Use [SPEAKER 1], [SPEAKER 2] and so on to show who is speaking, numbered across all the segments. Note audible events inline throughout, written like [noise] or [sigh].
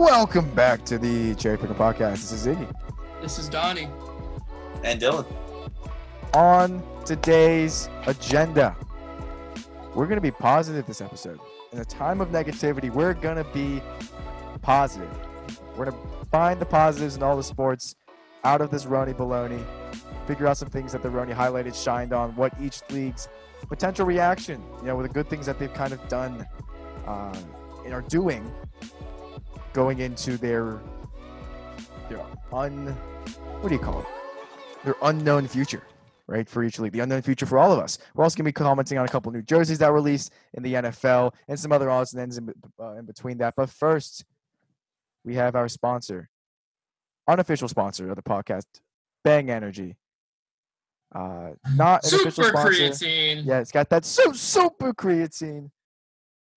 [SPEAKER 1] Welcome back to the Cherry Picker Podcast. This is Iggy.
[SPEAKER 2] This is Donnie.
[SPEAKER 3] And Dylan.
[SPEAKER 1] On today's agenda, we're going to be positive this episode. In a time of negativity, we're going to be positive. We're going to find the positives in all the sports out of this Roni baloney, figure out some things that the Roni highlighted, shined on, what each league's potential reaction, you know, with the good things that they've kind of done uh, and are doing going into their their un what do you call it? Their unknown future, right? For each league, the unknown future for all of us. We're also gonna be commenting on a couple new jerseys that were released in the NFL and some other odds and ends in, uh, in between that. But first, we have our sponsor, unofficial sponsor of the podcast, Bang Energy. Uh, not an official
[SPEAKER 2] Super
[SPEAKER 1] sponsor.
[SPEAKER 2] creatine.
[SPEAKER 1] Yeah, it's got that so super creatine.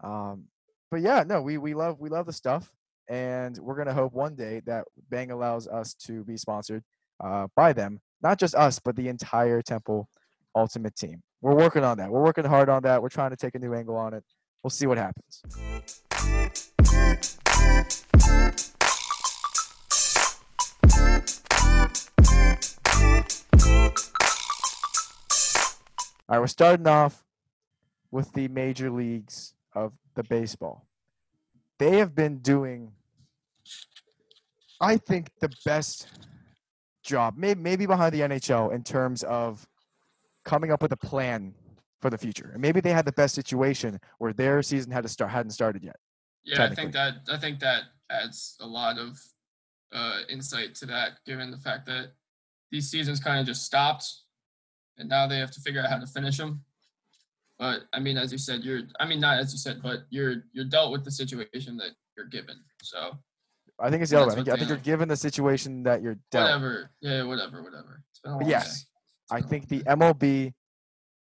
[SPEAKER 1] Um, but yeah, no, we we love we love the stuff, and we're gonna hope one day that Bang allows us to be sponsored uh, by them. Not just us, but the entire Temple Ultimate team. We're working on that. We're working hard on that. We're trying to take a new angle on it. We'll see what happens. All right, we're starting off with the major leagues of the baseball. They have been doing, I think, the best job, maybe, maybe behind the NHL in terms of coming up with a plan for the future. And maybe they had the best situation where their season had to start hadn't started yet.
[SPEAKER 2] Yeah, I think that I think that adds a lot of uh, insight to that, given the fact that these seasons kind of just stopped, and now they have to figure out how to finish them. But I mean, as you said, you're I mean not as you said, but you're you're dealt with the situation that you're given. So
[SPEAKER 1] I think it's the other way. I think, I think you're given the situation that you're dealt.
[SPEAKER 2] whatever, yeah, whatever, whatever. It's been a long
[SPEAKER 1] yes, I think the. MLB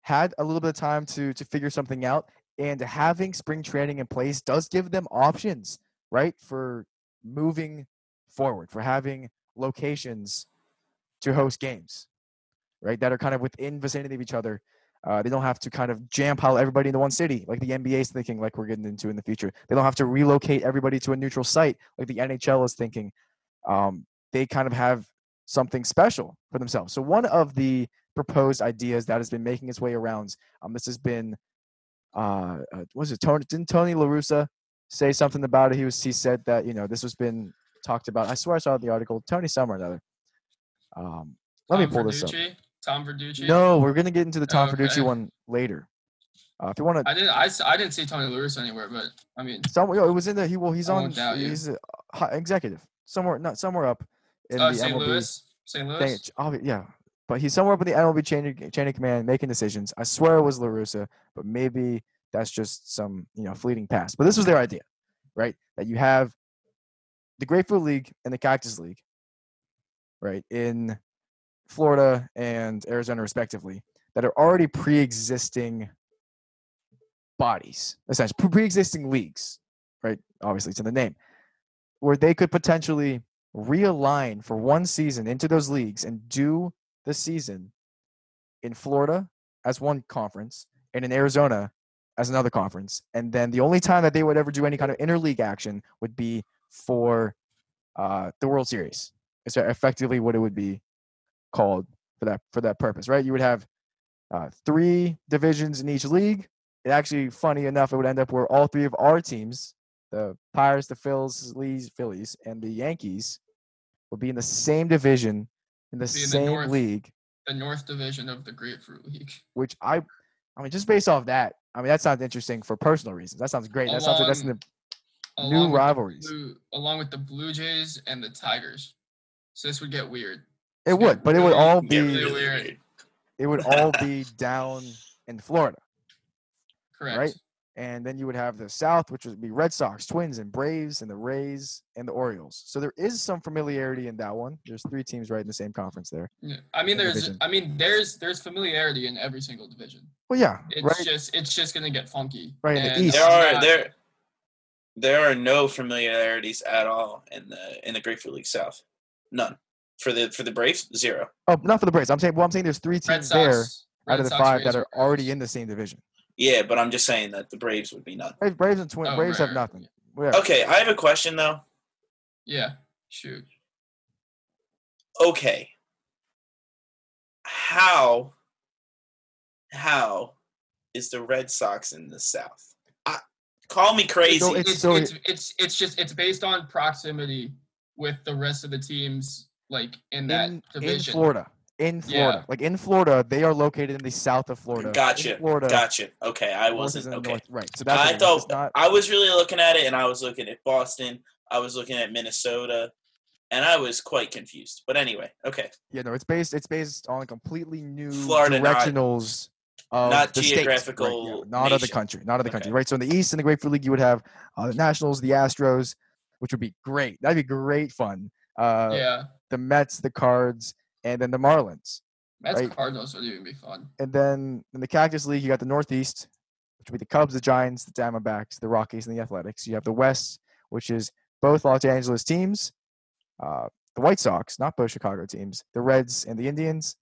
[SPEAKER 1] had a little bit of time to to figure something out, and having spring training in place does give them options, right, for moving forward, for having locations to host games, right, that are kind of within vicinity of each other. Uh, they don't have to kind of jam pile everybody into one city like the NBA is thinking, like we're getting into in the future. They don't have to relocate everybody to a neutral site like the NHL is thinking. Um, they kind of have something special for themselves. So one of the proposed ideas that has been making its way around. Um, this has been, uh, uh was it Tony? Didn't Tony La Russa say something about it? He was he said that you know this has been talked about. I swear I saw the article. Tony Summer, another. Um, let me
[SPEAKER 2] Tom
[SPEAKER 1] pull this up.
[SPEAKER 2] Tom Verducci.
[SPEAKER 1] No, we're gonna get into the Tom
[SPEAKER 2] Okay.
[SPEAKER 1] Verducci one later. Uh, if you want to,
[SPEAKER 2] I didn't. I, I didn't see Tony Lewis anywhere, but I mean,
[SPEAKER 1] yo, it was in the he. Well, he's
[SPEAKER 2] I
[SPEAKER 1] on.
[SPEAKER 2] you.
[SPEAKER 1] He's a hi- executive somewhere, not somewhere up in
[SPEAKER 2] uh,
[SPEAKER 1] the
[SPEAKER 2] St.
[SPEAKER 1] MLB.
[SPEAKER 2] Louis, St. Louis.
[SPEAKER 1] obvi- yeah, but he's somewhere up in the MLB chain chain of command making decisions. I swear it was La Russa, but maybe that's just some you know fleeting past. But this was their idea, right? That you have the Grapefruit League and the Cactus League, right, in Florida and Arizona respectively, that are already pre-existing bodies, essentially pre- pre-existing leagues, right? Obviously, it's in the name, where they could potentially realign for one season into those leagues and do the season in Florida as one conference and in Arizona as another conference. And then the only time that they would ever do any kind of interleague action would be for uh, the World Series. It's effectively what it would be called for that for that purpose, right? You would have uh, three divisions in each league. It actually, funny enough, it would end up where all three of our teams, the Pirates, the Phils, Lees, Phillies, and the Yankees, would be in the same division in the
[SPEAKER 2] Be in the
[SPEAKER 1] same
[SPEAKER 2] North.
[SPEAKER 1] league.
[SPEAKER 2] the North Division of the Grapefruit League. [laughs]
[SPEAKER 1] Which I, I mean, just based off that, I mean, that sounds interesting for personal reasons. That sounds great. That sounds like that's in the new
[SPEAKER 2] with the
[SPEAKER 1] rivalries.
[SPEAKER 2] Blue, along with the Blue Jays and the Tigers. So this would get weird.
[SPEAKER 1] It would, but it would all be
[SPEAKER 2] really
[SPEAKER 3] really
[SPEAKER 2] weird.
[SPEAKER 3] weird.
[SPEAKER 1] it would all be down in Florida.
[SPEAKER 2] Correct.
[SPEAKER 1] Right. And then you would have the South, which would be Red Sox, Twins, and Braves, and the Rays and the Orioles. So there is some familiarity in that one. There's three teams right in the same conference there.
[SPEAKER 2] Yeah. I mean, there's.
[SPEAKER 1] division.
[SPEAKER 2] I mean, there's there's familiarity in every single division.
[SPEAKER 1] Well, yeah,
[SPEAKER 2] It's
[SPEAKER 1] right.
[SPEAKER 2] just it's just gonna get funky.
[SPEAKER 1] Right, in the East.
[SPEAKER 3] There are
[SPEAKER 2] not-
[SPEAKER 3] there there are no familiarities at all in the in the Grapefruit League South. None. For the for the Braves, zero.
[SPEAKER 1] Oh, not for the Braves. I'm saying. Well, I'm saying there's three
[SPEAKER 2] Red
[SPEAKER 1] teams there
[SPEAKER 2] Sox,
[SPEAKER 1] out of the
[SPEAKER 2] Sox,
[SPEAKER 1] five
[SPEAKER 2] Rays,
[SPEAKER 1] that are already in the same division.
[SPEAKER 3] Yeah, but I'm just saying that the Braves would be nothing.
[SPEAKER 1] Braves, Braves and Twins.
[SPEAKER 2] Oh,
[SPEAKER 1] Braves
[SPEAKER 2] right,
[SPEAKER 1] have nothing. Yeah.
[SPEAKER 3] Okay, I have a question though.
[SPEAKER 2] Yeah. Shoot.
[SPEAKER 3] Okay. How how is the Red Sox in the South? I, call me crazy.
[SPEAKER 1] So it's
[SPEAKER 2] It's it's, it's it's just it's based on proximity with the rest of the teams like in that
[SPEAKER 1] in, in. Florida. In Florida.
[SPEAKER 2] Yeah.
[SPEAKER 1] Like in Florida, they are located in the south of Florida. In
[SPEAKER 3] Gotcha.
[SPEAKER 1] Florida.
[SPEAKER 3] Gotcha. Okay, I wasn't
[SPEAKER 1] in
[SPEAKER 3] okay.
[SPEAKER 1] north- right. So that's
[SPEAKER 3] I
[SPEAKER 1] what it is.
[SPEAKER 3] thought
[SPEAKER 1] not
[SPEAKER 3] I was really looking at it, and I was looking at Boston. I was looking at Minnesota, and I was quite confused. But anyway, okay,
[SPEAKER 1] Yeah, no, it's based it's based on completely new
[SPEAKER 3] Florida, not-
[SPEAKER 1] directionals of
[SPEAKER 3] not
[SPEAKER 1] the states, right,
[SPEAKER 3] geographical
[SPEAKER 1] yeah, not of the country, not of the country, right? So in the East, in the Grapefruit League, you would have uh, the Nationals, the Astros, which would be great. That'd be great fun. Uh,
[SPEAKER 2] yeah.
[SPEAKER 1] The Mets, the Cards, and then the Marlins.
[SPEAKER 2] Mets
[SPEAKER 1] right.
[SPEAKER 2] Cardinals would even be fun.
[SPEAKER 1] And then in the Cactus League, you got the Northeast, which would be the Cubs, the Giants, the Diamondbacks, the Rockies, and the Athletics. You have the West, which is both Los Angeles teams, uh, the White Sox, not both Chicago teams, the Reds and the Indians.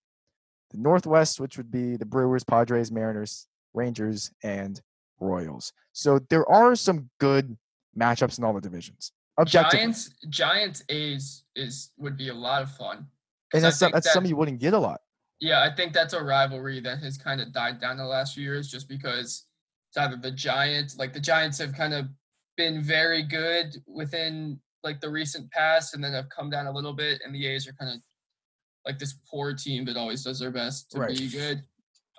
[SPEAKER 1] The Northwest, which would be the Brewers, Padres, Mariners, Rangers, and Royals. So there are some good matchups in all the divisions. Objectively.
[SPEAKER 2] Giants Giants A's is would be a lot of fun.
[SPEAKER 1] and that's, some,
[SPEAKER 2] think
[SPEAKER 1] that's something you wouldn't get a lot.
[SPEAKER 2] Yeah, I think that's a rivalry that has kind of died down the last few years just because it's either the Giants, like the Giants have kind of been very good within like the recent past and then have come down a little bit, and the A's are kind of like this poor team that always does their best to
[SPEAKER 1] Right.
[SPEAKER 2] be good.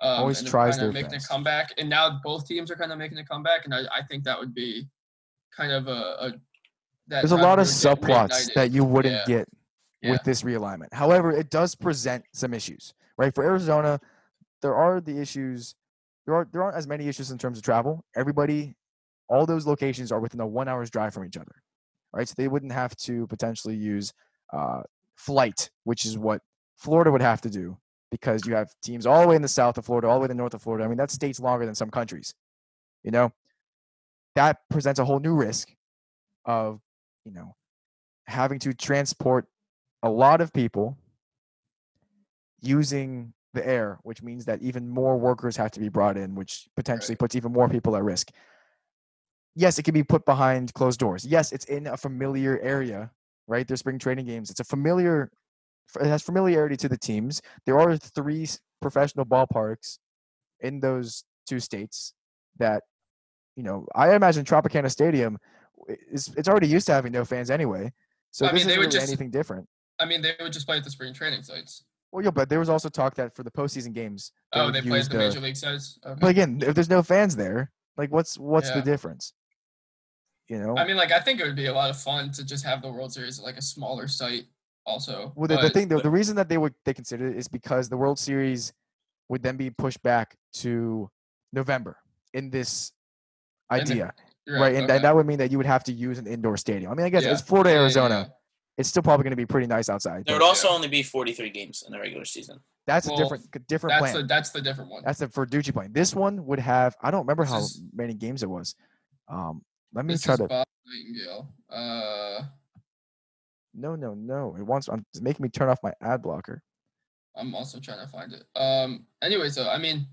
[SPEAKER 2] Um,
[SPEAKER 1] Always tries
[SPEAKER 2] making
[SPEAKER 1] best.
[SPEAKER 2] a comeback, and now both teams are kind of making a comeback, and I, I think that would be kind of a, a
[SPEAKER 1] There's a lot of
[SPEAKER 2] rivalry would get
[SPEAKER 1] subplots that you wouldn't
[SPEAKER 2] Yeah.
[SPEAKER 1] get
[SPEAKER 2] Yeah.
[SPEAKER 1] with this realignment. However, it does present some issues, right? For Arizona, there are the issues. There are there aren't as many issues in terms of travel. Everybody, all those locations are within a one hour's drive from each other, right? So they wouldn't have to potentially use uh, flight, which is what Florida would have to do because you have teams all the way in the south of Florida, all the way in the north of Florida. I mean, that state's longer than some countries, you know. That presents a whole new risk of, you know, having to transport a lot of people using the air, which means that even more workers have to be brought in, which potentially puts even more people at risk. Yes, it can be put behind closed doors. Yes, it's in a familiar area, right? There's spring training games. It's a familiar, it has familiarity to the teams. There are three professional ballparks in those two states that, you know, I imagine Tropicana Stadium i- is it's already used to having no fans anyway. So
[SPEAKER 2] I
[SPEAKER 1] this
[SPEAKER 2] mean, they
[SPEAKER 1] isn't
[SPEAKER 2] would
[SPEAKER 1] really
[SPEAKER 2] just-
[SPEAKER 1] anything different.
[SPEAKER 2] I mean, they would just play at the spring training sites.
[SPEAKER 1] Well, yeah, but there was also talk that for the postseason games.
[SPEAKER 2] Oh, they play at the major league sites. Okay.
[SPEAKER 1] But again, if there's no fans there, like what's what's the difference? You know.
[SPEAKER 2] I mean, like I think it would be a lot of fun to just have the World Series at like a smaller site. Also,
[SPEAKER 1] well, the, the thing, the, the reason that they would they consider it is because the World Series would then be pushed back to November in this
[SPEAKER 2] the-
[SPEAKER 1] idea,
[SPEAKER 2] you're
[SPEAKER 1] right? And,
[SPEAKER 2] okay.
[SPEAKER 1] and that would mean that you would have to use an indoor stadium. I mean, I guess
[SPEAKER 2] Yeah.
[SPEAKER 1] it's Florida,
[SPEAKER 2] Yeah, yeah,
[SPEAKER 1] Arizona.
[SPEAKER 2] yeah.
[SPEAKER 1] It's still probably going to be pretty nice outside.
[SPEAKER 3] there
[SPEAKER 1] but
[SPEAKER 3] would also
[SPEAKER 2] Yeah.
[SPEAKER 3] only be 43 games in the regular season.
[SPEAKER 1] that's a different different
[SPEAKER 2] That's
[SPEAKER 1] plan.
[SPEAKER 2] the that's the different one.
[SPEAKER 1] That's the Verducci plan. This one would have I don't remember
[SPEAKER 2] This
[SPEAKER 1] how
[SPEAKER 2] is-
[SPEAKER 1] many games it was. Um, let me
[SPEAKER 2] This
[SPEAKER 1] try
[SPEAKER 2] is
[SPEAKER 1] to.
[SPEAKER 2] Bob Nightingale. Uh,
[SPEAKER 1] No, no, no. It wants. I'm it's making me turn off my ad blocker.
[SPEAKER 2] I'm also trying to find it. Um, anyways, though, I mean,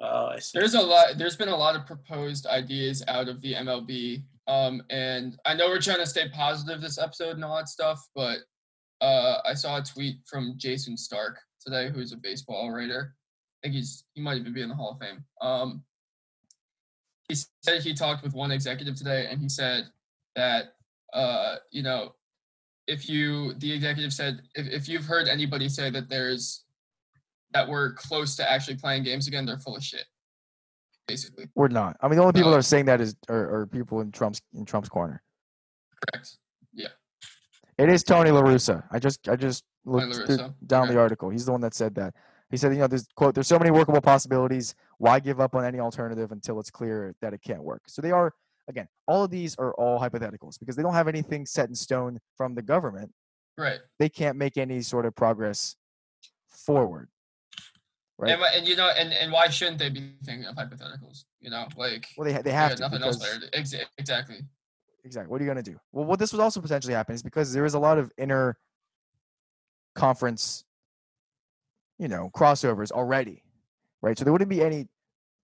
[SPEAKER 3] Oh, I see.
[SPEAKER 2] there's a lot. There's been a lot of proposed ideas out of the MLB. Um, and I know we're trying to stay positive this episode and all that stuff, but uh, I saw a tweet from Jayson Stark today, who's a baseball writer. I think he's he might even be in the Hall of Fame. Um, he said he talked with one executive today, and he said that uh, you know, if you the executive said if, if you've heard anybody say that there's that we're close to actually playing games again, they're full of shit. Basically,
[SPEAKER 1] We're not. I mean, the only people that are saying that is are, are people in Trump's in Trump's corner.
[SPEAKER 2] correct. Yeah.
[SPEAKER 1] It is Tony La Russa. I just I just looked through- down
[SPEAKER 2] okay.
[SPEAKER 1] the article. He's the one that said that. He said, you know, there's quote, there's so many workable possibilities. Why give up on any alternative until it's clear that it can't work? So they are again, all of these are all hypotheticals because they don't have anything set in stone from the government.
[SPEAKER 2] Right.
[SPEAKER 1] They can't make any sort of progress forward. Right.
[SPEAKER 2] And, and you know, and, and why shouldn't they be thinking of hypotheticals? You know, like
[SPEAKER 1] Well, they they
[SPEAKER 2] they
[SPEAKER 1] have
[SPEAKER 2] got
[SPEAKER 1] to
[SPEAKER 2] nothing
[SPEAKER 1] because
[SPEAKER 2] else there. Exa- exactly.
[SPEAKER 1] exactly. What are you going to do? Well, what this would also potentially happen is because there is a lot of inner conference, you know, crossovers already, right? So there wouldn't be any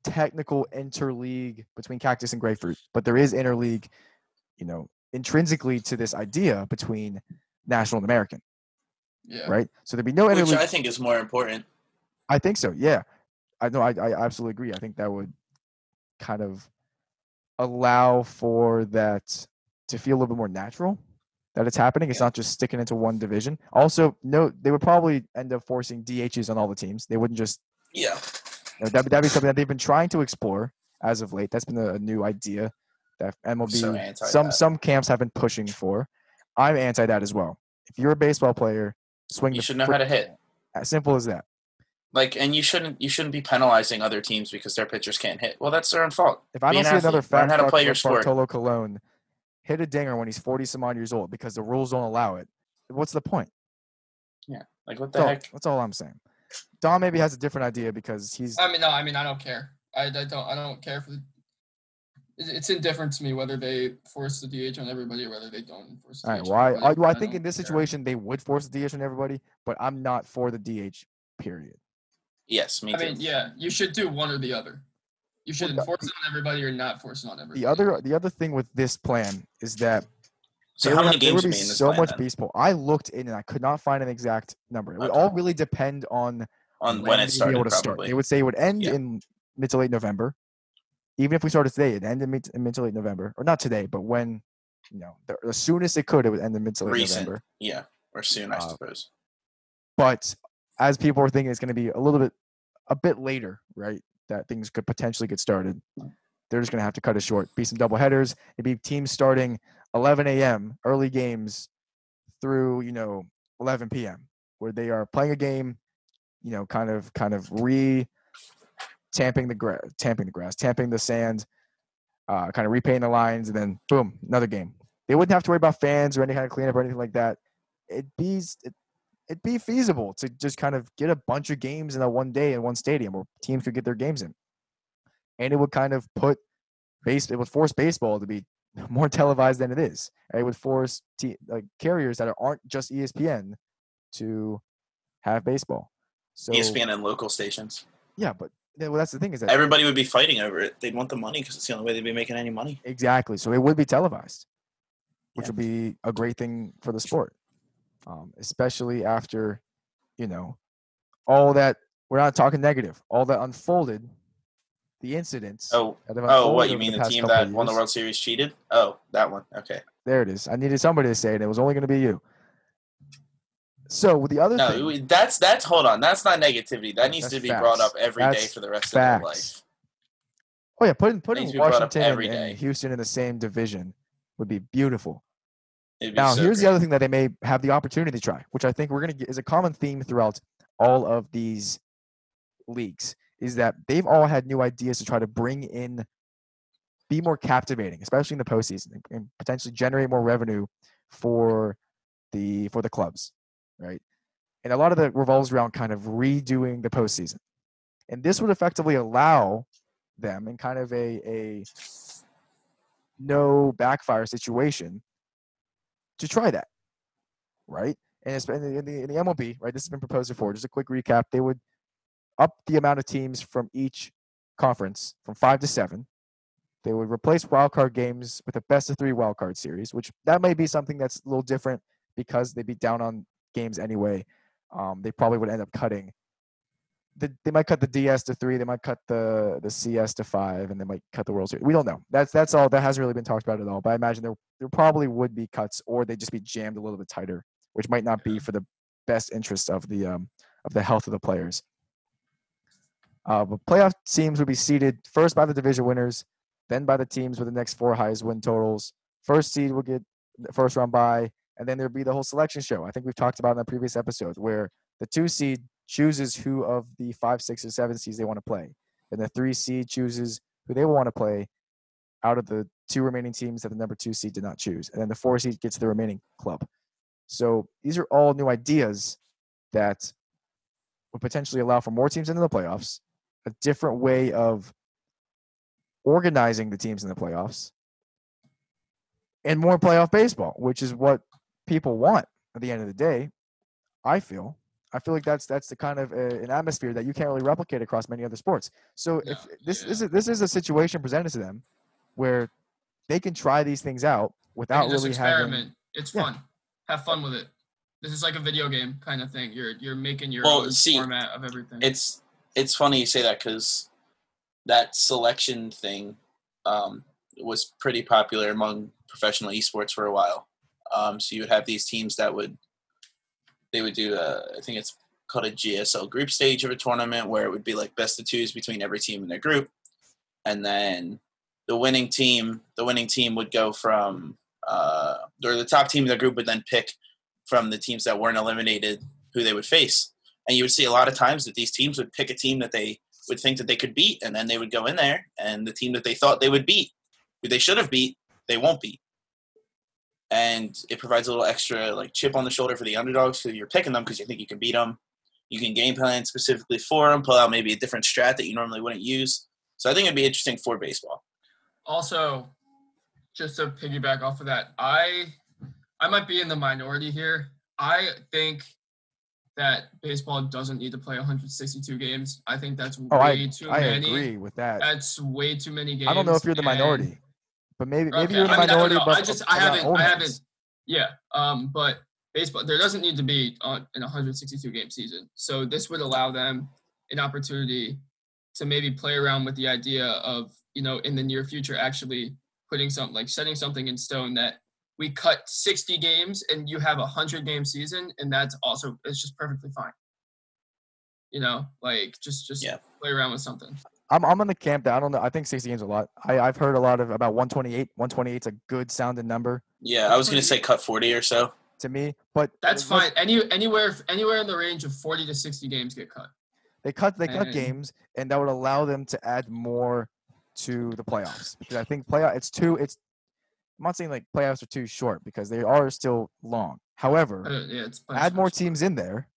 [SPEAKER 1] technical interleague between Cactus and Grapefruit, but there is interleague, you know, intrinsically to this idea between national and American,
[SPEAKER 2] Yeah.
[SPEAKER 1] right? So there'd be no
[SPEAKER 3] Which
[SPEAKER 1] interleague.
[SPEAKER 3] I think is more important.
[SPEAKER 1] I think so. Yeah, I know. I, I absolutely agree. I think that would kind of allow for that to feel a little bit more natural that it's happening. It's
[SPEAKER 3] Yeah.
[SPEAKER 1] not just sticking into one division. Also, no, they would probably end up forcing DHs on all the teams. They wouldn't just
[SPEAKER 3] Yeah.
[SPEAKER 1] you know, that that'd be something that they've been trying to explore as of late. That's been a, a new idea that MLB
[SPEAKER 3] so
[SPEAKER 1] some
[SPEAKER 3] that.
[SPEAKER 1] some camps have been pushing for. I'm anti that as well. If you're a baseball player, swing
[SPEAKER 3] You should know how to hit.
[SPEAKER 1] As simple as that.
[SPEAKER 3] Like, and you shouldn't you shouldn't be penalizing other teams because their pitchers can't hit. Well, that's their own fault.
[SPEAKER 1] If I
[SPEAKER 3] Be
[SPEAKER 1] don't
[SPEAKER 3] an
[SPEAKER 1] see another
[SPEAKER 3] athlete. Learn
[SPEAKER 1] fat
[SPEAKER 3] how to play your
[SPEAKER 1] like
[SPEAKER 3] sport.
[SPEAKER 1] Bartolo Colon hit a dinger when he's 40 some odd years old because the rules don't allow it, what's the point?
[SPEAKER 3] Yeah, like, what the
[SPEAKER 1] So,
[SPEAKER 3] heck?
[SPEAKER 1] that's all I'm saying. Don maybe has a different idea because he's
[SPEAKER 2] I mean, no, I mean, I don't care. I, I don't. I don't care for the. It's indifferent to me whether they force the DH on everybody or whether they don't enforce the
[SPEAKER 1] all right.
[SPEAKER 2] DH.
[SPEAKER 1] Well,
[SPEAKER 2] on
[SPEAKER 1] I, I, well, I think in this
[SPEAKER 2] care.
[SPEAKER 1] situation they would force the DH on everybody, but I'm not for the DH. Period.
[SPEAKER 3] Yes, me
[SPEAKER 2] I
[SPEAKER 3] too.
[SPEAKER 2] mean, yeah, you should do one or the other. You should
[SPEAKER 1] Well, the-
[SPEAKER 2] enforce it on everybody or not force it on everybody.
[SPEAKER 1] The other the other thing with this plan is that
[SPEAKER 3] so
[SPEAKER 1] there
[SPEAKER 3] how
[SPEAKER 1] would
[SPEAKER 3] many
[SPEAKER 1] have- there
[SPEAKER 3] games
[SPEAKER 1] would
[SPEAKER 3] would
[SPEAKER 1] be
[SPEAKER 3] be in this
[SPEAKER 1] so
[SPEAKER 3] plan
[SPEAKER 1] much
[SPEAKER 3] then?
[SPEAKER 1] baseball. I looked in and I could not find an exact number. It would
[SPEAKER 3] Okay.
[SPEAKER 1] all really depend on
[SPEAKER 3] on when
[SPEAKER 1] they'd
[SPEAKER 3] it
[SPEAKER 1] be
[SPEAKER 3] started?
[SPEAKER 1] able to start.
[SPEAKER 3] Probably.
[SPEAKER 1] They would say it would end
[SPEAKER 3] Yeah.
[SPEAKER 1] in mid to late November. Even if we started today, it'd end in mid, in mid to late November, or not today, but when you know the, the soonest it could, it would end in mid to late
[SPEAKER 3] Recent.
[SPEAKER 1] November.
[SPEAKER 3] Yeah, or soon, I
[SPEAKER 1] Uh,
[SPEAKER 3] suppose.
[SPEAKER 1] But as people are thinking, it's going to be a little bit, a bit later, right? That things could potentially get started. They're just going to have to cut it short. Be some double headers. It'd be teams starting 11 a.m. early games through you know 11 p.m. where they are playing a game, you know, kind of kind of re tamping the grass, tamping the grass, tamping the sand, uh, kind of repainting the lines, and then boom, another game. They wouldn't have to worry about fans or any kind of cleanup or anything like that. It'd be it, it'd be feasible to just kind of get a bunch of games in a one day in one stadium where teams could get their games in, and it would kind of put base it would force baseball to be [laughs] more televised than it is. And It would force te- like carriers that aren't just ESPN to have baseball. So
[SPEAKER 3] ESPN and local stations.
[SPEAKER 1] yeah, but well, that's the thing is that
[SPEAKER 3] Everybody would be fighting over it. They'd want the money because it's the only way they'd be making any money.
[SPEAKER 1] Exactly. So it would be televised, which
[SPEAKER 3] Yeah.
[SPEAKER 1] would be a great thing for the sport, um, especially after, you know, all that. We're not talking negative. All that unfolded, the incidents.
[SPEAKER 3] Oh, oh, what you mean the
[SPEAKER 1] past
[SPEAKER 3] team that won the. World Series cheated? Oh, that one. Okay.
[SPEAKER 1] There it is. I needed somebody to say it. It was only going to be you. So with the other
[SPEAKER 3] No,
[SPEAKER 1] thing,
[SPEAKER 3] that's that's hold on. That's not negativity. That needs to be brought up every day
[SPEAKER 1] That's
[SPEAKER 3] for the rest of their life.
[SPEAKER 1] oh yeah, putting putting
[SPEAKER 3] needs to be brought up
[SPEAKER 1] Washington and, and
[SPEAKER 3] day.
[SPEAKER 1] Houston in the same division would be beautiful. Now,
[SPEAKER 3] so
[SPEAKER 1] here's the other thing that they may have the opportunity to try, which I think we're going to get is a common theme throughout all of these leagues, is that they've all had new ideas to try to bring in, be more captivating, especially in the postseason, and- and potentially generate more revenue for the for the clubs, right? And a lot of that revolves around kind of redoing the postseason, and this would effectively allow them in kind of a a no backfire situation to try that, right? And it's, in, the, in, the, in the MLB, right? This has been proposed before. Just a quick recap: they would up the amount of teams from each conference from five to seven. They would replace wildcard games with a best of three wildcard series, which that may be something that's a little different because they'd be down on games anyway. Um, they probably would end up cutting. The, they might cut the DS to three. They might cut the the CS to five, and they might cut the World Series. We don't know. That's that's all. That hasn't really been talked about at all. But I imagine there there probably would be cuts, or they'd just be jammed a little bit tighter, which might not be for the best interest of the um of the health of the players. Uh, but playoff teams would be seeded first by the division winners, then by the teams with the next four highest win totals. First seed will get the first round bye, and then there'd be the whole selection show. I think we've talked about in the previous episode where the two seed chooses who of the five, six, or seven seeds they want to play, and the three seed chooses who they want to play out of the two remaining teams that the number two seed did not choose, and then the four seed gets the remaining club. So these are all new ideas that would potentially allow for more teams into the playoffs, a different way of organizing the teams in the playoffs, and more playoff baseball, which is what people want at the end of the day. I feel. I feel like that's that's the kind of uh, an atmosphere that you can't really replicate across many other sports. So if this
[SPEAKER 2] yeah.
[SPEAKER 1] this is this is a situation presented to them where they can try these things out without
[SPEAKER 2] Like, just
[SPEAKER 1] really having.
[SPEAKER 2] experiment. It's
[SPEAKER 1] Yeah.
[SPEAKER 2] fun. Have fun with it. This is like a video game kind of thing. You're you're making your
[SPEAKER 3] Well,
[SPEAKER 2] own
[SPEAKER 3] see,
[SPEAKER 2] format of everything.
[SPEAKER 3] it's it's funny you say that because that selection thing um, was pretty popular among professional esports for a while. Um, so you would have these teams that would they would do a, I think it's called a GSL group stage of a tournament where it would be like best of twos between every team in their group, and then the winning team the winning team would go from uh, or the top team in the group would then pick from the teams that weren't eliminated who they would face. And you would see a lot of times that these teams would pick a team that they would think that they could beat and then they would go in there and the team that they thought they would beat who they should have beat they won't beat and it provides a little extra like chip on the shoulder for the underdogs because you're picking them because you think you can beat them you can game plan specifically for them pull out maybe a different strat that you normally wouldn't use. So i think it'd be interesting for baseball.
[SPEAKER 2] Also just to piggyback off of that i i might be in the minority here. I think that baseball doesn't need to play 162 games. I think that's
[SPEAKER 1] Oh,
[SPEAKER 2] way
[SPEAKER 1] I
[SPEAKER 2] too
[SPEAKER 1] I
[SPEAKER 2] many.
[SPEAKER 1] I agree with that.
[SPEAKER 2] that's way too many games
[SPEAKER 1] I don't know if you're the
[SPEAKER 2] and-
[SPEAKER 1] minority, but maybe maybe
[SPEAKER 2] Okay,
[SPEAKER 1] you're the
[SPEAKER 2] I mean, I
[SPEAKER 1] minority. but
[SPEAKER 2] I just I haven't I haven't yeah um but baseball there doesn't need to be on an 162 game season so this would allow them an opportunity to maybe play around with the idea of you know in the near future actually putting something like setting something in stone that we cut 60 games and you have a 100 game season and that's also it's just perfectly fine you know like just just
[SPEAKER 3] Yeah.
[SPEAKER 2] play around with something
[SPEAKER 1] I'm I'm on the camp that I don't know. I think 60 games a lot. I I've heard a lot of about 128. 128 is a good sounding number
[SPEAKER 3] yeah i was going to say cut 40 or so
[SPEAKER 1] to me, but
[SPEAKER 2] that's
[SPEAKER 1] let's-
[SPEAKER 2] fine any anywhere anywhere in the range of 40 to 60 games get cut
[SPEAKER 1] They cut they cut
[SPEAKER 2] And-
[SPEAKER 1] games, and that would allow them to add more to the playoffs because I think playoff it's too it's. I'm not saying like playoffs are too short because they are still long. However,
[SPEAKER 2] Uh, yeah, it's
[SPEAKER 1] add more teams in there.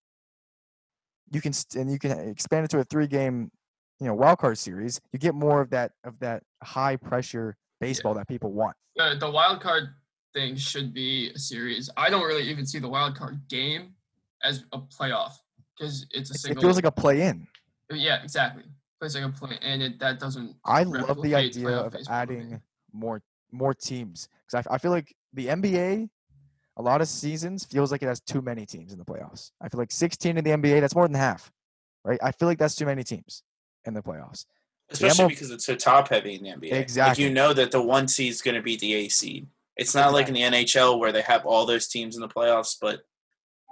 [SPEAKER 1] You can st- and you can expand it to a three game, you know, wild card series. You get more of that of that high pressure baseball that people want.
[SPEAKER 2] Uh, the wild card thing should be a series. I don't really even see the wild card game as a playoff because it's a single.
[SPEAKER 1] It feels like a play in.
[SPEAKER 2] yeah, exactly. Plays like a play, and it that doesn't.
[SPEAKER 1] I love the idea of
[SPEAKER 2] baseball to me.
[SPEAKER 1] adding more more teams because I, I feel like the NBA, a lot of seasons feels like it has too many teams in the playoffs. I feel like 16 in the NBA, that's more than half, right? I feel like that's too many teams in the playoffs.
[SPEAKER 3] especially
[SPEAKER 1] ML
[SPEAKER 3] because it's so top heavy in the NBA. Like
[SPEAKER 1] Exactly.
[SPEAKER 3] you know that the one seed is going to beat the eight seed. It's not like in the NHL where they have all those teams in the playoffs, but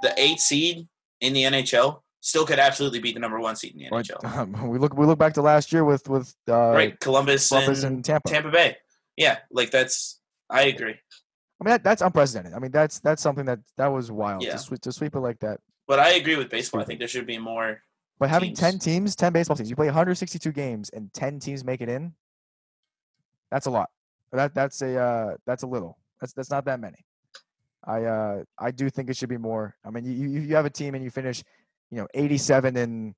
[SPEAKER 3] the eight seed in the NHL still could absolutely beat the number one seed in the
[SPEAKER 1] But,
[SPEAKER 3] NHL.
[SPEAKER 1] um, we look we look back to last year with with uh,
[SPEAKER 3] right, Columbus,
[SPEAKER 1] Columbus
[SPEAKER 3] and,
[SPEAKER 1] and Tampa.
[SPEAKER 3] Tampa Bay. Yeah, like that's. I agree,
[SPEAKER 1] I mean that, that's unprecedented. I mean that's that's something that that was wild
[SPEAKER 3] Yeah.
[SPEAKER 1] to, sweep, to sweep it like that.
[SPEAKER 3] but I agree with baseball. I think there should be more.
[SPEAKER 1] But having
[SPEAKER 3] Teams.
[SPEAKER 1] 10 teams, 10 baseball teams, you play 162 games and 10 teams make it in. That's a lot. That that's a uh, that's a little. That's that's not that many. I uh I do think it should be more. I mean, you you, you have a team and you finish, you know, 87 and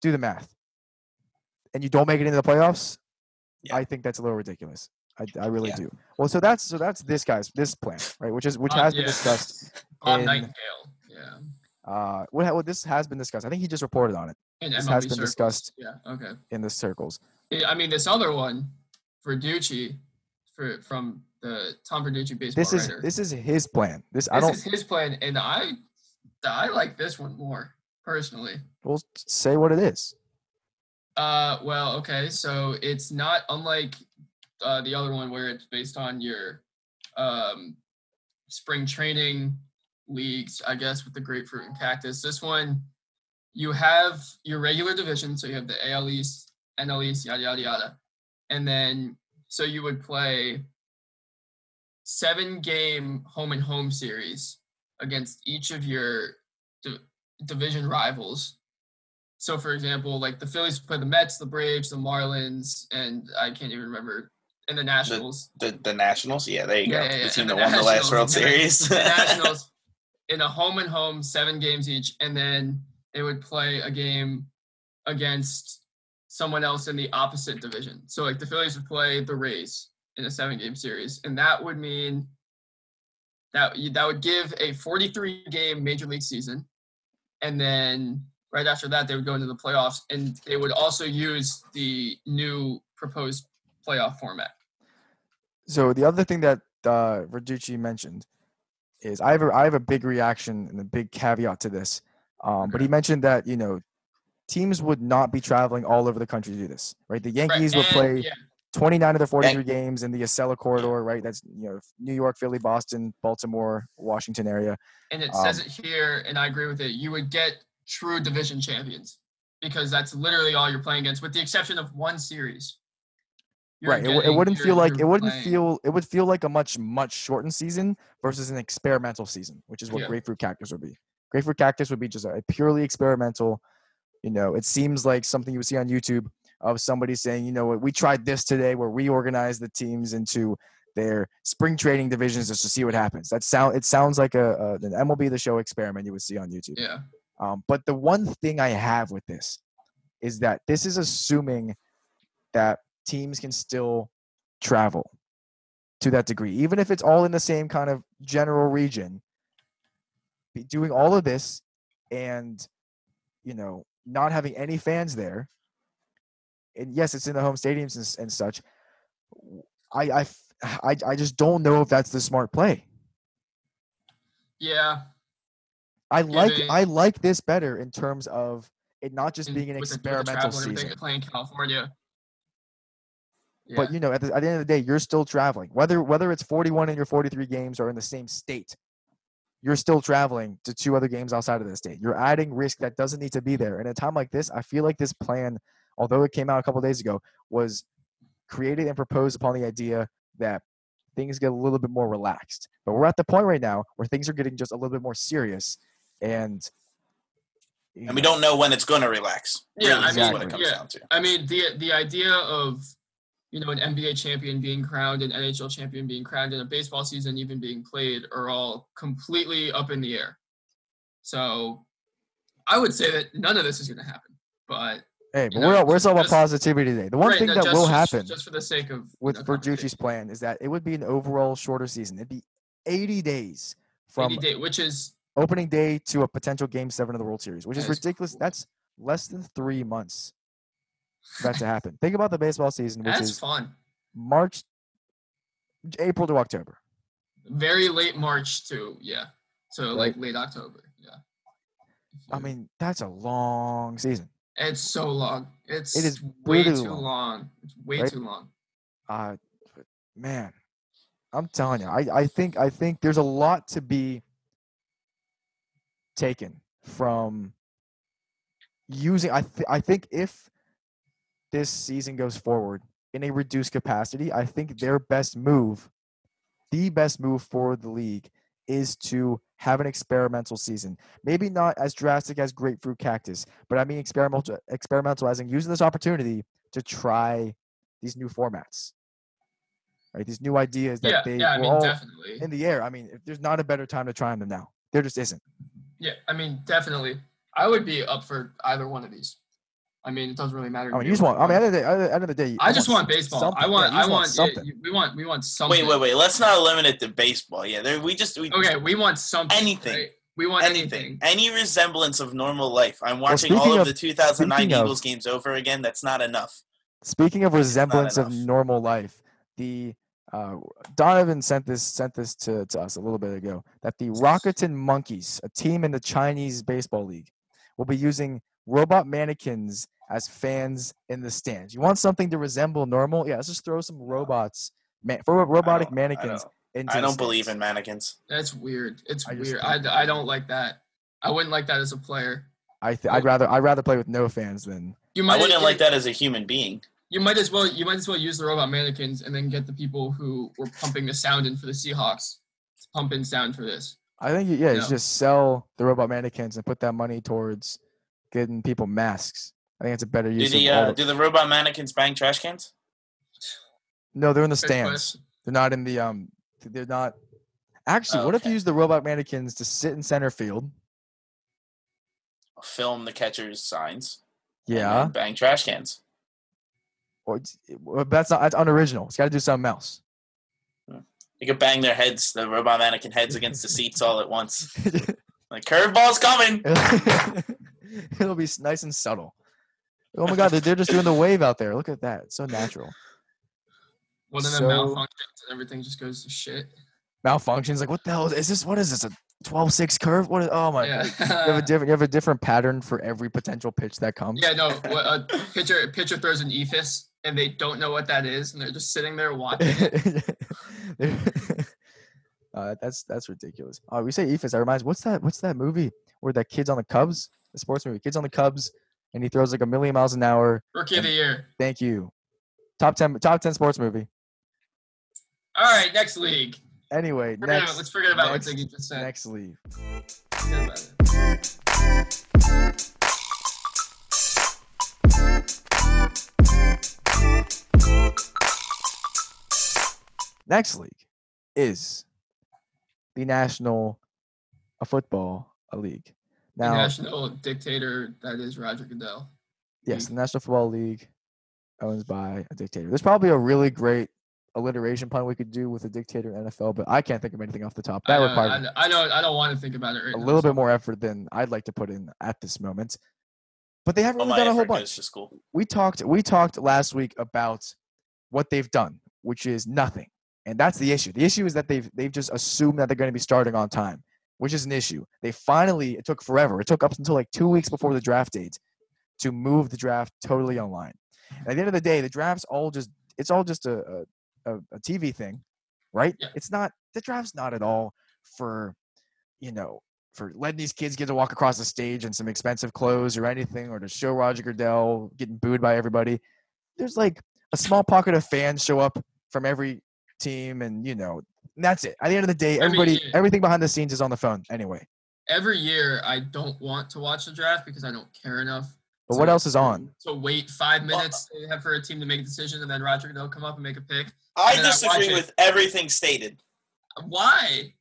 [SPEAKER 1] do the math. And you don't make it into the playoffs?
[SPEAKER 3] Yeah.
[SPEAKER 1] I think that's a little ridiculous. I, I really
[SPEAKER 3] Yeah.
[SPEAKER 1] do. Well, so that's so that's this guy's this plan, right? Which is which has been discussed. [laughs]
[SPEAKER 2] Bob
[SPEAKER 1] in-
[SPEAKER 2] Nightingale. Yeah.
[SPEAKER 1] Uh, what, what this has been discussed. I think he just reported on it
[SPEAKER 2] And
[SPEAKER 1] This
[SPEAKER 2] MLB
[SPEAKER 1] has been
[SPEAKER 2] circles.
[SPEAKER 1] discussed.
[SPEAKER 2] Yeah. Okay.
[SPEAKER 1] in the circles.
[SPEAKER 2] I mean, this other one, Verducci, for from the Tom Verducci baseball
[SPEAKER 1] This is
[SPEAKER 2] writer.
[SPEAKER 1] this is his plan. This I don't.
[SPEAKER 2] is his plan, and I, I like this one more personally.
[SPEAKER 1] We'll say what it is.
[SPEAKER 2] Uh, well, okay, so it's not unlike uh, the other one where it's based on your um, spring training leagues, I guess, with the grapefruit and cactus. This one, you have your regular division, so you have the AL East, NL East, yada yada yada, and then so you would play seven game home and home series against each of your di- division rivals. So, for example, like the Phillies play the Mets, the Braves, the Marlins, and I can't even remember, and the Nationals.
[SPEAKER 3] The the Nationals, yeah, there you
[SPEAKER 2] Yeah,
[SPEAKER 3] go.
[SPEAKER 2] yeah, yeah,
[SPEAKER 3] The team that
[SPEAKER 2] the
[SPEAKER 3] won the last World Series.
[SPEAKER 2] the Nationals [laughs] in a home and home, seven games each, and then they would play a game against someone else in the opposite division. So, like the Phillies would play the Rays in a seven game series, and that would mean that that would give a 43 game major league season, and then right after that they would go into the playoffs, and they would also use the new proposed playoff format.
[SPEAKER 1] So the other thing that uh, Verducci mentioned is I have a, I have a big reaction and a big caveat to this. Um, But he mentioned that you know teams would not be traveling all over the country to do this, right? The
[SPEAKER 2] Right,
[SPEAKER 1] Yankees would play
[SPEAKER 2] yeah,
[SPEAKER 1] 29 of the 43 games in the Acela corridor, right? That's you know New York, Philly, Boston, Baltimore, Washington area.
[SPEAKER 2] and it says
[SPEAKER 1] Um,
[SPEAKER 2] it here, and I agree with it. You would get true division champions because that's literally all you're playing against, with the exception of one series. You're
[SPEAKER 1] right. It, it wouldn't feel like it wouldn't
[SPEAKER 2] playing-
[SPEAKER 1] feel it would feel like a much much shortened season versus an experimental season, which is what
[SPEAKER 2] Yeah.
[SPEAKER 1] Grapefruit Cactus would be. Grapefruit Cactus would be just a purely experimental. You know, it seems like something you would see on YouTube of somebody saying, you know what, we tried this today. Where We're reorganized the teams into their spring training divisions just to see what happens. That sound it sounds like a, a an MLB the Show experiment you would see on YouTube.
[SPEAKER 2] Yeah.
[SPEAKER 1] Um, but the one thing I have with this is that this is assuming that teams can still travel to that degree, even if it's all in the same kind of general region. Be doing all of this and, you know, not having any fans there. And yes, it's in the home stadiums and, and such. I just don't know if that's the smart play.
[SPEAKER 2] Yeah.
[SPEAKER 1] I like
[SPEAKER 2] Giving-
[SPEAKER 1] I like this better in terms of it not just
[SPEAKER 2] and
[SPEAKER 1] being an
[SPEAKER 2] with the- the
[SPEAKER 1] experimental season.
[SPEAKER 2] Playing California. Yeah.
[SPEAKER 1] But you know, at the, at the end of the day, you're still traveling. Whether whether it's 41 in your 43 games or in the same state, you're still traveling to two other games outside of the state. You're adding risk that doesn't need to be there. And at a time like this, I feel like this plan, although it came out a couple days ago, was created and proposed upon the idea that things get a little bit more relaxed. But we're at the point right now where things are getting just a little bit more serious, and you
[SPEAKER 3] and we don't know when it's going to relax.
[SPEAKER 2] Yeah,
[SPEAKER 3] really,
[SPEAKER 1] I mean,
[SPEAKER 3] what it comes
[SPEAKER 2] yeah.
[SPEAKER 3] down to.
[SPEAKER 2] I mean, the the idea of you know an NBA champion being crowned, an NHL champion being crowned, and a baseball season even being played are all completely up in the air. So, I would say that none of this is going to happen. But
[SPEAKER 1] Hey, but
[SPEAKER 2] know,
[SPEAKER 1] we're we're
[SPEAKER 2] just-
[SPEAKER 1] talking about positivity today. The one
[SPEAKER 2] right,
[SPEAKER 1] thing that
[SPEAKER 2] just-
[SPEAKER 1] will happen
[SPEAKER 2] just for the sake of
[SPEAKER 1] with
[SPEAKER 2] know,
[SPEAKER 1] Verducci's plan is that it would be an overall shorter season. It'd be 80 days from
[SPEAKER 2] 80 day, which is
[SPEAKER 1] opening day to a potential game seven of the World Series, which is
[SPEAKER 2] is
[SPEAKER 1] ridiculous.
[SPEAKER 2] cool.
[SPEAKER 1] That's less than three months that to happen. Think about the baseball season, which
[SPEAKER 2] that's
[SPEAKER 1] is
[SPEAKER 2] fun.
[SPEAKER 1] March, April to October.
[SPEAKER 2] Very late March to yeah, so
[SPEAKER 1] Right.
[SPEAKER 2] like late October. Yeah.
[SPEAKER 1] I mean, that's a long season.
[SPEAKER 2] It's so long. It's it
[SPEAKER 1] is
[SPEAKER 2] way too
[SPEAKER 1] long.
[SPEAKER 2] long. It's way
[SPEAKER 1] Right?
[SPEAKER 2] too long.
[SPEAKER 1] Uh, man, I'm telling you, I, I think I think there's a lot to be taken from using. I th- I think if this season goes forward in a reduced capacity, I think their best move, the best move for the league, is to have an experimental season. Maybe not as drastic as Grapefruit Cactus, but I mean experimental, experimental as in using this opportunity to try these new formats, right? These new ideas that
[SPEAKER 2] yeah,
[SPEAKER 1] they
[SPEAKER 2] yeah. I mean,
[SPEAKER 1] all
[SPEAKER 2] definitely.
[SPEAKER 1] in the air. I mean, if there's not a better time to try them now. There just isn't.
[SPEAKER 2] Yeah, I mean, definitely. I would be up for either one of these. I mean, it doesn't really matter.
[SPEAKER 1] I mean, you just want. I mean, at the, end of the day- the end of the day,
[SPEAKER 2] I just want baseball. I want.
[SPEAKER 1] Yeah,
[SPEAKER 2] I
[SPEAKER 1] just
[SPEAKER 2] want. yeah,
[SPEAKER 1] something.
[SPEAKER 2] we want. We want something.
[SPEAKER 3] Wait, wait, wait. Let's not limit it to baseball. Yeah, there, we just we
[SPEAKER 2] Okay, we want something.
[SPEAKER 3] Anything.
[SPEAKER 2] right? We want
[SPEAKER 3] anything,
[SPEAKER 2] anything.
[SPEAKER 3] any resemblance of normal life. I'm watching all of,
[SPEAKER 1] of-
[SPEAKER 3] the 2009
[SPEAKER 1] speaking of-
[SPEAKER 3] Eagles games over again. That's not enough.
[SPEAKER 1] Speaking of resemblance of normal life, the uh, Donovan sent this sent this to, to us a little bit ago that the Rakuten Monkeys, a team in the Chinese baseball league, will be using robot mannequins as fans in the stands. You want something to resemble normal? Yeah, let's just throw some robots, man, for robotic mannequins.
[SPEAKER 3] I don't,
[SPEAKER 1] into
[SPEAKER 3] I don't believe in mannequins.
[SPEAKER 2] That's weird. It's
[SPEAKER 1] I
[SPEAKER 2] weird. I, I don't like that. I wouldn't like that as a player.
[SPEAKER 1] I th- I'd rather I'd rather play with no fans than
[SPEAKER 2] You
[SPEAKER 3] I wouldn't
[SPEAKER 2] you-
[SPEAKER 3] like that as a human being.
[SPEAKER 2] You might as well. You might as well use the robot mannequins and then get the people who were pumping the sound in for the Seahawks to pump in sound for this.
[SPEAKER 1] I think you- yeah, you
[SPEAKER 2] No.
[SPEAKER 1] just sell the robot mannequins and put that money towards getting people masks. I think it's a better
[SPEAKER 3] Do the
[SPEAKER 1] of
[SPEAKER 3] uh, do the robot mannequins bang trash cans?
[SPEAKER 1] No, they're in the stands. They're not in the um. They're not. Actually, what if you use the robot mannequins to sit in center field?
[SPEAKER 3] Film the catcher's signs. and
[SPEAKER 1] Yeah,
[SPEAKER 3] then bang trash cans.
[SPEAKER 1] or well, that's not that's unoriginal. It's got to do something else.
[SPEAKER 3] You could bang their heads, the robot mannequin heads against the seats all at once. [laughs] Like curveball's coming. [laughs]
[SPEAKER 1] It'll be nice and subtle. Oh my god, they're, just doing the wave out there. Look at that. So natural.
[SPEAKER 2] Well, then
[SPEAKER 1] So-
[SPEAKER 2] it malfunctions and everything just goes to shit.
[SPEAKER 1] malfunctions. Like, what the hell is this? What is this? A 12-6 curve? What is? Oh my!
[SPEAKER 2] Yeah.
[SPEAKER 1] God. You have a different. You have a different pattern for every potential pitch that comes.
[SPEAKER 2] yeah, no. [laughs] What, a pitcher pitcher throws an eephus and they don't know what that is, and they're just sitting there watching. [laughs] [laughs]
[SPEAKER 1] uh, that's that's ridiculous. Oh, we say Eephus. That reminds. What's that? What's that movie where that kid's on the Cubs? The sports movie. Kid's on the Cubs, and he throws like a million miles an hour.
[SPEAKER 2] Rookie of the year.
[SPEAKER 1] Thank you. Top ten. Top ten sports movie.
[SPEAKER 2] All right, next league.
[SPEAKER 1] Anyway,
[SPEAKER 2] Forget
[SPEAKER 1] next.
[SPEAKER 2] about, let's forget about
[SPEAKER 1] next-
[SPEAKER 2] what Ziggy just said.
[SPEAKER 1] Next league.
[SPEAKER 2] Forget about it.
[SPEAKER 1] Next league is the National Football uh, League.
[SPEAKER 2] The national dictator that is Roger Goodell.
[SPEAKER 1] yes, hmm. the National Football League owns by a dictator. There's probably a really great alliteration pun we could do with a dictator in NFL, but I can't think of anything off the top. That
[SPEAKER 2] I know,
[SPEAKER 1] requires
[SPEAKER 2] I know, I know. I don't want to think about it right
[SPEAKER 1] a
[SPEAKER 2] now,
[SPEAKER 1] little
[SPEAKER 2] so-
[SPEAKER 1] bit more effort than I'd like to put in at this moment. But they haven't really done a whole
[SPEAKER 3] effort goes
[SPEAKER 1] bunch.
[SPEAKER 3] to school.
[SPEAKER 1] we talked we talked last week about what they've done, which is nothing. And that's the issue. The issue is that they've they've just assumed that they're going to be starting on time, which is an issue. They finally it took forever. It took up until like 2 weeks before the draft date to move the draft totally online. And at the end of the day, the draft's all just it's all just a a, a TV thing, right?
[SPEAKER 2] Yeah.
[SPEAKER 1] It's not the draft's not at all for you know, for letting these kids get to walk across the stage in some expensive clothes or anything, or to show Roger Goodell getting booed by everybody. There's like a small pocket of fans show up from every team, and you know, and that's it. At the end of the day,
[SPEAKER 2] I mean,
[SPEAKER 1] everybody,
[SPEAKER 2] yeah.
[SPEAKER 1] everything behind the scenes is on the phone anyway.
[SPEAKER 2] Every year, I don't want to watch the draft because I don't care enough.
[SPEAKER 1] But what else is on?
[SPEAKER 2] To wait five minutes they have for a team to make a decision, and then Roger Goodell come up and make a pick.
[SPEAKER 3] I
[SPEAKER 2] And then I watch
[SPEAKER 3] disagree
[SPEAKER 2] it.
[SPEAKER 3] with everything stated.
[SPEAKER 2] Why?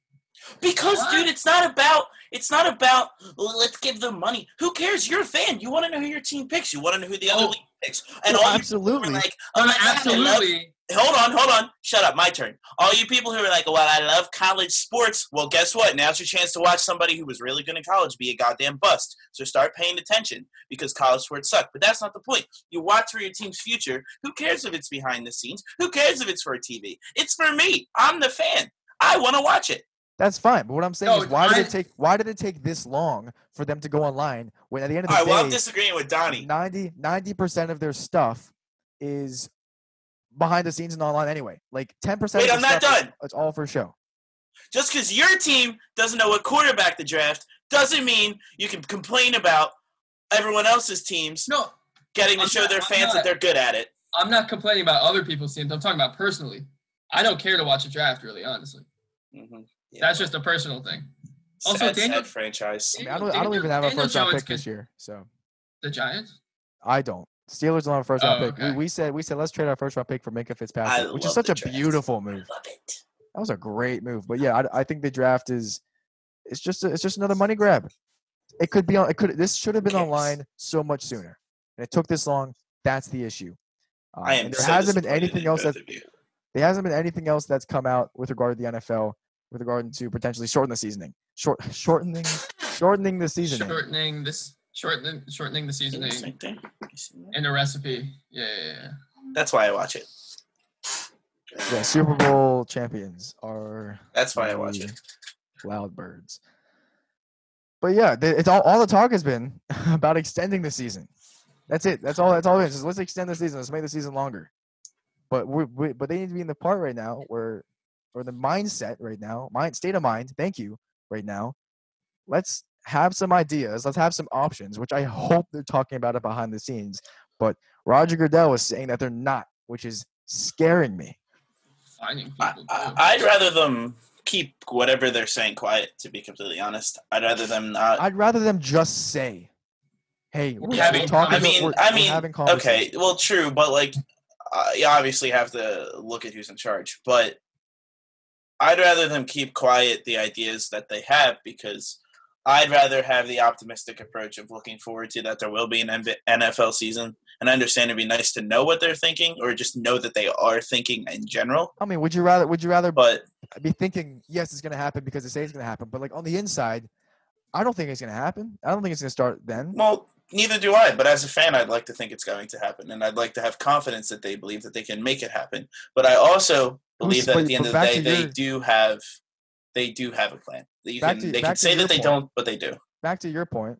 [SPEAKER 3] Because,
[SPEAKER 2] What?
[SPEAKER 3] dude, it's not about it's not about let's give them money. Who cares? You're a fan. You want to know who your team picks. You want to know who the other
[SPEAKER 2] Oh.
[SPEAKER 3] league picks. And
[SPEAKER 1] Well,
[SPEAKER 3] all you
[SPEAKER 1] absolutely.
[SPEAKER 3] people who are like, oh, oh my I love
[SPEAKER 2] absolutely.
[SPEAKER 3] Hold on, hold on. Shut up. My turn. All you people who are like, well, I love college sports. Well, guess what? Now's your chance to watch somebody who was really good in college be a goddamn bust. So start paying attention because college sports suck. But that's not the point. You watch for your team's future. Who cares if it's behind the scenes? Who cares if it's for TV? It's for me. I'm the fan. I want to watch it.
[SPEAKER 1] That's fine. But what I'm saying
[SPEAKER 2] No,
[SPEAKER 1] is, why did it take? Why did it take this long for them to go online? When at the end of
[SPEAKER 3] All
[SPEAKER 1] the
[SPEAKER 3] right, well, I'm
[SPEAKER 1] day,
[SPEAKER 3] disagreeing with Donnie.
[SPEAKER 1] 90 percent of their stuff is behind the scenes and online anyway. Like ten percent.
[SPEAKER 3] Wait,
[SPEAKER 1] of
[SPEAKER 3] I'm not
[SPEAKER 1] stuff is-
[SPEAKER 3] done.
[SPEAKER 1] It's all for show.
[SPEAKER 3] Just because your team doesn't know what quarterback to draft doesn't mean you can complain about everyone else's teams
[SPEAKER 2] No,
[SPEAKER 3] getting to
[SPEAKER 2] I'm
[SPEAKER 3] show
[SPEAKER 2] not-
[SPEAKER 3] their
[SPEAKER 2] I'm
[SPEAKER 3] fans that they're good at it.
[SPEAKER 2] I'm not complaining about other people's teams. I'm talking about personally. I don't care to watch a draft, really, honestly.
[SPEAKER 3] Mm-hmm.
[SPEAKER 2] That's just a personal thing. Also,
[SPEAKER 3] sad,
[SPEAKER 2] Daniel-
[SPEAKER 3] sad franchise.
[SPEAKER 1] I, mean, I don't. I don't even have a
[SPEAKER 2] Daniel
[SPEAKER 1] first round pick this year, so
[SPEAKER 2] The Giants?
[SPEAKER 1] I don't. Steelers don't have a first round
[SPEAKER 2] Oh,
[SPEAKER 1] pick. We,
[SPEAKER 2] okay.
[SPEAKER 1] we said we said let's trade our first round pick for Minkah Fitzpatrick, which is such a
[SPEAKER 3] draft.
[SPEAKER 1] beautiful move.
[SPEAKER 3] I Love it.
[SPEAKER 1] That was a great move. But yeah, I, I think the draft is it's just a, it's just another money grab. It could be on. It could. This should have been
[SPEAKER 3] cares?
[SPEAKER 1] online so much sooner, and it took this long. That's the issue. Uh,
[SPEAKER 3] I am
[SPEAKER 1] and there
[SPEAKER 3] so
[SPEAKER 1] hasn't been anything else
[SPEAKER 3] both
[SPEAKER 1] that there hasn't been anything else that's come out with regard to the NFL with regard to potentially shorten the seasoning, short [laughs] shortening shortening the seasoning.
[SPEAKER 2] Shortening this shortening shortening the
[SPEAKER 3] See this
[SPEAKER 2] seasoning
[SPEAKER 3] right there? You see
[SPEAKER 2] in a recipe. Yeah, yeah, yeah.
[SPEAKER 3] That's why I watch it.
[SPEAKER 1] Yeah, Super Bowl champions are
[SPEAKER 3] That's why I watch it.
[SPEAKER 1] Loud birds. But yeah, it's all all the talk has been [laughs] about extending the season. That's it. That's all. That's all it is. Just let's extend the season. Let's make the season longer. But we, we but they need to be in the part right now where, or the mindset right now, mind state of mind. Thank you. Right now, let's have some ideas. Let's have some options, which I hope they're talking about it behind the scenes. But Roger Goodell was saying that they're not, which is scaring me.
[SPEAKER 3] I,
[SPEAKER 2] people.
[SPEAKER 3] I,
[SPEAKER 2] too.
[SPEAKER 3] I'd rather them keep whatever they're saying quiet. To be completely honest, I'd rather them not.
[SPEAKER 1] I'd rather them just say, "Hey, we're,
[SPEAKER 2] having
[SPEAKER 1] we're talking.
[SPEAKER 3] I
[SPEAKER 1] to-
[SPEAKER 3] mean,
[SPEAKER 1] we're,
[SPEAKER 3] I
[SPEAKER 1] we're
[SPEAKER 3] mean,
[SPEAKER 1] having
[SPEAKER 3] okay, well, true, but like, uh, you obviously have to look at who's in charge. But I'd rather them keep quiet the ideas that they have because I'd rather have the optimistic approach of looking forward to that there will be an NFL season. And I understand it'd be nice to know what they're thinking or just know that they are thinking in general.
[SPEAKER 1] I mean, would you rather? Would you rather
[SPEAKER 3] But
[SPEAKER 1] be thinking, "Yes, it's going to happen because they say it's going to happen," but like on the inside, I don't think it's going to happen. I don't think it's going to start then.
[SPEAKER 3] Well, neither do I. But as a fan, I'd like to think it's going to happen, and I'd like to have confidence that they believe that they can make it happen. But I also believe that at the end of the day
[SPEAKER 1] to
[SPEAKER 3] they do have they do have a plan. You
[SPEAKER 1] Back
[SPEAKER 3] can,
[SPEAKER 1] to-
[SPEAKER 3] they can say that they
[SPEAKER 1] point.
[SPEAKER 3] don't, but they do.
[SPEAKER 1] back to your point,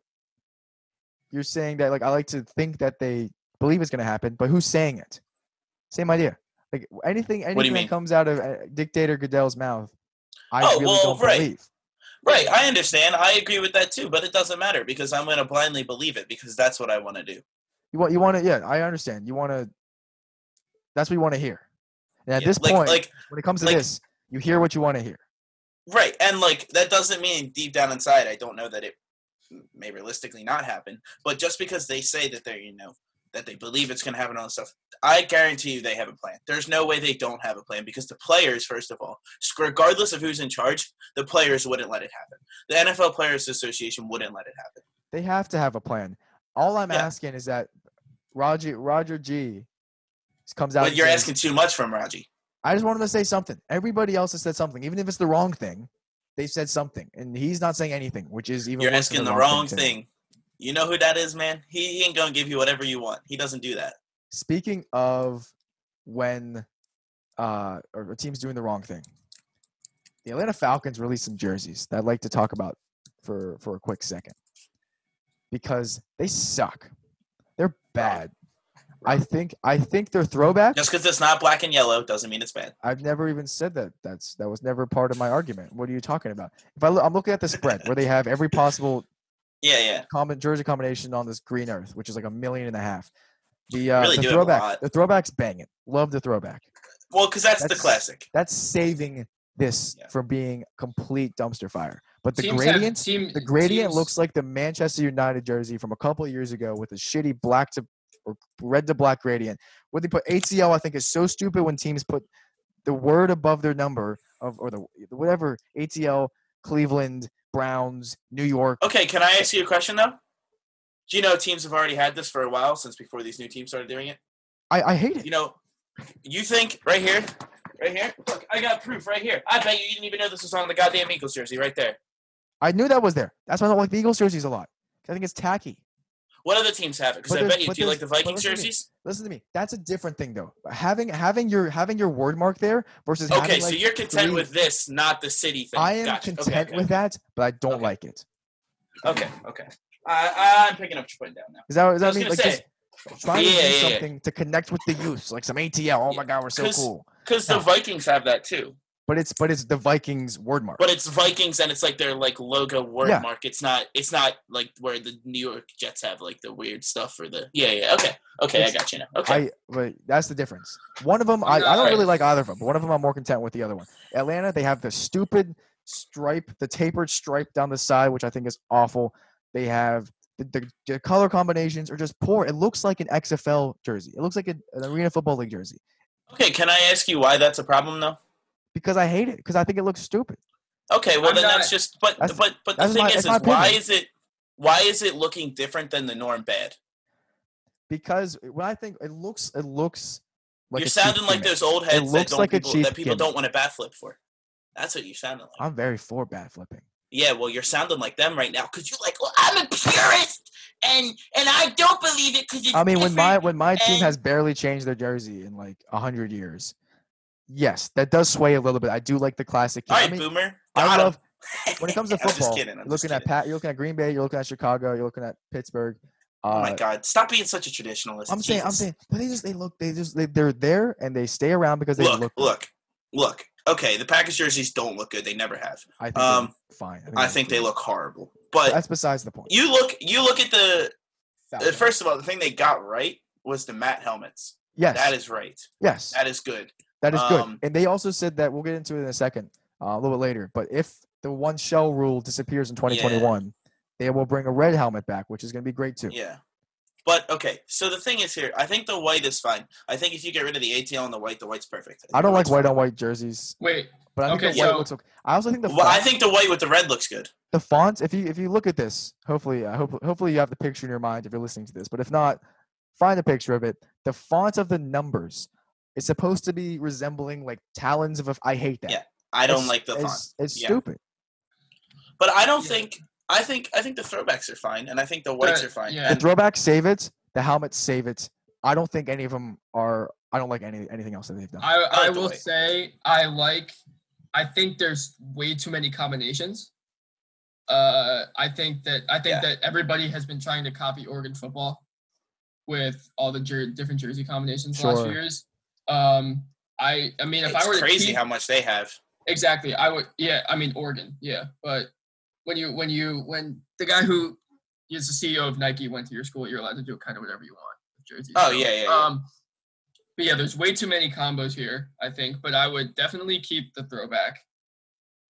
[SPEAKER 1] you're saying that like I like to think that they believe it's going to happen, but who's saying it? Same idea. Like anything, anything that comes out of uh, Dictator Goodell's mouth, I
[SPEAKER 3] Oh,
[SPEAKER 1] really
[SPEAKER 3] well,
[SPEAKER 1] don't
[SPEAKER 3] right.
[SPEAKER 1] believe.
[SPEAKER 3] Right, I understand. I agree with that too, but it doesn't matter because I'm going to blindly believe it because that's what I want to do.
[SPEAKER 1] You want, you want to, yeah, I understand. You want to. That's what you want to hear. And at
[SPEAKER 3] Yeah,
[SPEAKER 1] this
[SPEAKER 3] like,
[SPEAKER 1] point,
[SPEAKER 3] like
[SPEAKER 1] when it comes to
[SPEAKER 3] like-
[SPEAKER 1] this, you hear what you want to hear.
[SPEAKER 3] Right, and like that doesn't mean deep down inside I don't know that it may realistically not happen. But just because they say that they're you know that they believe it's going to happen and all this stuff, I guarantee you they have a plan. There's no way they don't have a plan because the players, first of all, regardless of who's in charge, the players wouldn't let it happen. The NFL Players Association wouldn't let it happen.
[SPEAKER 1] They have to have a plan. All I'm
[SPEAKER 3] Yeah.
[SPEAKER 1] asking is that Roger Roger G comes out.
[SPEAKER 3] But you're
[SPEAKER 1] says,
[SPEAKER 3] asking too much from Raji.
[SPEAKER 1] I just want him to say something. Everybody else has said something, even if it's the wrong thing. They said something, and he's not saying anything, which is even.
[SPEAKER 3] You're asking the wrong
[SPEAKER 1] to me.
[SPEAKER 3] thing. You know who that is, man? He, he ain't gonna give you whatever you want. He doesn't do that.
[SPEAKER 1] Speaking of when uh, or a team's doing the wrong thing, the Atlanta Falcons released some jerseys that I'd like to talk about for for a quick second because they suck. They're bad. I think I think they're throwbacks.
[SPEAKER 3] Just because it's not black and yellow doesn't mean it's bad.
[SPEAKER 1] I've never even said that. That's that was never part of my argument. What are you talking about? If I look, I'm looking at the spread where they have every possible [laughs]
[SPEAKER 3] Yeah, yeah.
[SPEAKER 1] common jersey combination on this green earth, which is like a million and a half. The uh,
[SPEAKER 3] Really
[SPEAKER 1] the
[SPEAKER 3] do
[SPEAKER 1] throwback, the throwbacks bang it. Love the throwback.
[SPEAKER 3] Well, because that's, the classic.
[SPEAKER 1] That's saving this
[SPEAKER 3] Yeah.
[SPEAKER 1] from being complete dumpster fire. But the gradient,
[SPEAKER 2] team-
[SPEAKER 1] the gradient
[SPEAKER 2] teams-
[SPEAKER 1] looks like the Manchester United jersey from a couple of years ago with a shitty black to or red to black gradient. What they put ATL, I think, is so stupid when teams put the word above their number of or the whatever ATL, Cleveland Browns, New York.
[SPEAKER 3] Okay, can I ask you a question though? Do you know teams have already had this for a while since before these new teams started doing it?
[SPEAKER 1] I, I hate it.
[SPEAKER 3] You know, you think right here, right here. Look, I got proof right here. I bet you you didn't even know this was on the goddamn Eagles jersey right there.
[SPEAKER 1] I knew that was there. That's why I don't like the Eagles jerseys a lot. I think it's tacky.
[SPEAKER 3] What other teams have it? Because I bet you. Do you like the Vikings
[SPEAKER 1] listen to
[SPEAKER 3] jerseys?
[SPEAKER 1] Listen to me. That's a different thing, though. Having having your having your word mark there versus
[SPEAKER 3] Okay, so
[SPEAKER 1] like,
[SPEAKER 3] you're content
[SPEAKER 1] three-
[SPEAKER 3] with this, not the city thing.
[SPEAKER 1] I am
[SPEAKER 3] Gotcha.
[SPEAKER 1] Content
[SPEAKER 3] okay,
[SPEAKER 1] with that, but I don't
[SPEAKER 3] Okay.
[SPEAKER 1] like it.
[SPEAKER 3] Okay, okay. I, I'm picking up what you're putting down now.
[SPEAKER 1] Is that is
[SPEAKER 3] I
[SPEAKER 1] that
[SPEAKER 3] was
[SPEAKER 1] mean like
[SPEAKER 3] say
[SPEAKER 1] just trying
[SPEAKER 3] Yeah,
[SPEAKER 1] to do
[SPEAKER 3] yeah, yeah.
[SPEAKER 1] something to connect with the youth, like some ATL? Oh my god, we're so cool.
[SPEAKER 3] because the Vikings have that too.
[SPEAKER 1] But it's but it's the Vikings word mark.
[SPEAKER 3] But it's Vikings and it's like their like logo word
[SPEAKER 1] Yeah.
[SPEAKER 3] mark. It's not it's not like where the New York Jets have like the weird stuff for the Yeah, yeah. Okay. Okay, I got you now. Okay.
[SPEAKER 1] I but that's the difference. One of them, I, I don't really like either of them, but one of them I'm more content with the other one. Atlanta, they have the stupid stripe, the tapered stripe down the side, which I think is awful. They have the, the, the color combinations are just poor. It looks like an XFL jersey. It looks like an Arena Football League jersey
[SPEAKER 3] okay, can I ask you why that's a problem though?
[SPEAKER 1] Because I hate it because I think it looks stupid.
[SPEAKER 3] Okay, well
[SPEAKER 2] I'm
[SPEAKER 3] then
[SPEAKER 2] not-
[SPEAKER 3] that's just but
[SPEAKER 1] That's-
[SPEAKER 3] but but the thing
[SPEAKER 1] my-
[SPEAKER 3] is is why is it why is it looking different than the norm bad?
[SPEAKER 1] Because when I think it looks, it looks like
[SPEAKER 3] you're
[SPEAKER 1] a cheap
[SPEAKER 3] sounding like those old heads that
[SPEAKER 1] looks
[SPEAKER 3] don't
[SPEAKER 1] like a
[SPEAKER 3] people,
[SPEAKER 1] cheap
[SPEAKER 3] that people
[SPEAKER 1] gimmick.
[SPEAKER 3] don't want to bat flip for. That's what you're sounding like.
[SPEAKER 1] I'm very for bat flipping.
[SPEAKER 3] Yeah, well, you're sounding like them right now because you're like, well, I'm a purist and and I don't believe it because it's.
[SPEAKER 1] I mean, when my when my team has barely changed their jersey in like a hundred years, yes, that does sway a little bit. I do like the classic.
[SPEAKER 3] all
[SPEAKER 1] I
[SPEAKER 3] right,
[SPEAKER 1] mean,
[SPEAKER 3] boomer.
[SPEAKER 1] I
[SPEAKER 3] got 'em.
[SPEAKER 1] love [laughs] when it comes to football.
[SPEAKER 3] kidding, I'm
[SPEAKER 1] you're looking at. Pat, you're looking at Green Bay, you're looking at Chicago, you're looking at Pittsburgh. Uh,
[SPEAKER 3] Oh my God! Stop being such a traditionalist.
[SPEAKER 1] I'm saying, I'm saying, but they just they look, they just they, they're there and they stay around because they
[SPEAKER 3] Look,
[SPEAKER 1] look.
[SPEAKER 3] look, look, Okay, the Packers jerseys don't look good. They never have.
[SPEAKER 1] I think
[SPEAKER 3] Um,
[SPEAKER 1] fine.
[SPEAKER 3] I think they look horrible. But
[SPEAKER 1] That's besides the point.
[SPEAKER 3] you look, you look at the. uh, First of all, the thing they got right was the matte helmets.
[SPEAKER 1] yes,
[SPEAKER 3] That is right.
[SPEAKER 1] yes,
[SPEAKER 3] That is good.
[SPEAKER 1] That is good.
[SPEAKER 3] um,
[SPEAKER 1] And they also said that we'll get into it in a second, uh, a little bit later. But if the one shell rule disappears in 2021, they will bring a red helmet back, which is going to be great too.
[SPEAKER 3] Yeah. But okay, so the thing is here, I think the white is fine. I think if you get rid of the ATL and the white, the white's perfect.
[SPEAKER 1] I
[SPEAKER 3] think
[SPEAKER 1] don't like white
[SPEAKER 3] fine.
[SPEAKER 1] on white jerseys,
[SPEAKER 2] Wait,
[SPEAKER 1] but I think
[SPEAKER 2] Okay,
[SPEAKER 1] the white
[SPEAKER 2] so-
[SPEAKER 1] looks okay. I also think the
[SPEAKER 3] Well, I think the white with the red looks good.
[SPEAKER 1] the fonts. If you if you look at this, hopefully, uh, hope, hopefully you have the picture in your mind if you're listening to this. But if not, find a picture of it. The font of the numbers is supposed to be resembling like talons of a. I hate that.
[SPEAKER 3] Yeah, I don't
[SPEAKER 1] It's-
[SPEAKER 3] like the font.
[SPEAKER 1] It's, it's
[SPEAKER 3] Yeah.
[SPEAKER 1] stupid.
[SPEAKER 3] But I don't
[SPEAKER 2] Yeah.
[SPEAKER 3] think I think I think the throwbacks are fine, and I think the whites
[SPEAKER 2] But,
[SPEAKER 3] are fine.
[SPEAKER 2] yeah.
[SPEAKER 1] The throwbacks save it. The helmets save it. I don't think any of them are I don't like any anything else that they've done.
[SPEAKER 2] I,
[SPEAKER 3] like
[SPEAKER 2] I will
[SPEAKER 3] white.
[SPEAKER 2] say I like. I think there's way too many combinations. Uh, I think that I think
[SPEAKER 3] Yeah.
[SPEAKER 2] that everybody has been trying to copy Oregon football with all the jer- different jersey combinations the last few years. Um, I I mean, if
[SPEAKER 3] it's
[SPEAKER 2] I were
[SPEAKER 3] crazy
[SPEAKER 2] to keep,
[SPEAKER 3] how much they have.
[SPEAKER 2] exactly, I would. Yeah, I mean Oregon. Yeah, but when you when you when the guy who is the CEO of Nike went to your school, you're allowed to do kind of whatever you want with jerseys.
[SPEAKER 3] Oh,
[SPEAKER 2] so,
[SPEAKER 3] yeah, yeah, yeah.
[SPEAKER 2] Um, but yeah, there's way too many combos here, I think. But I would definitely keep the throwback,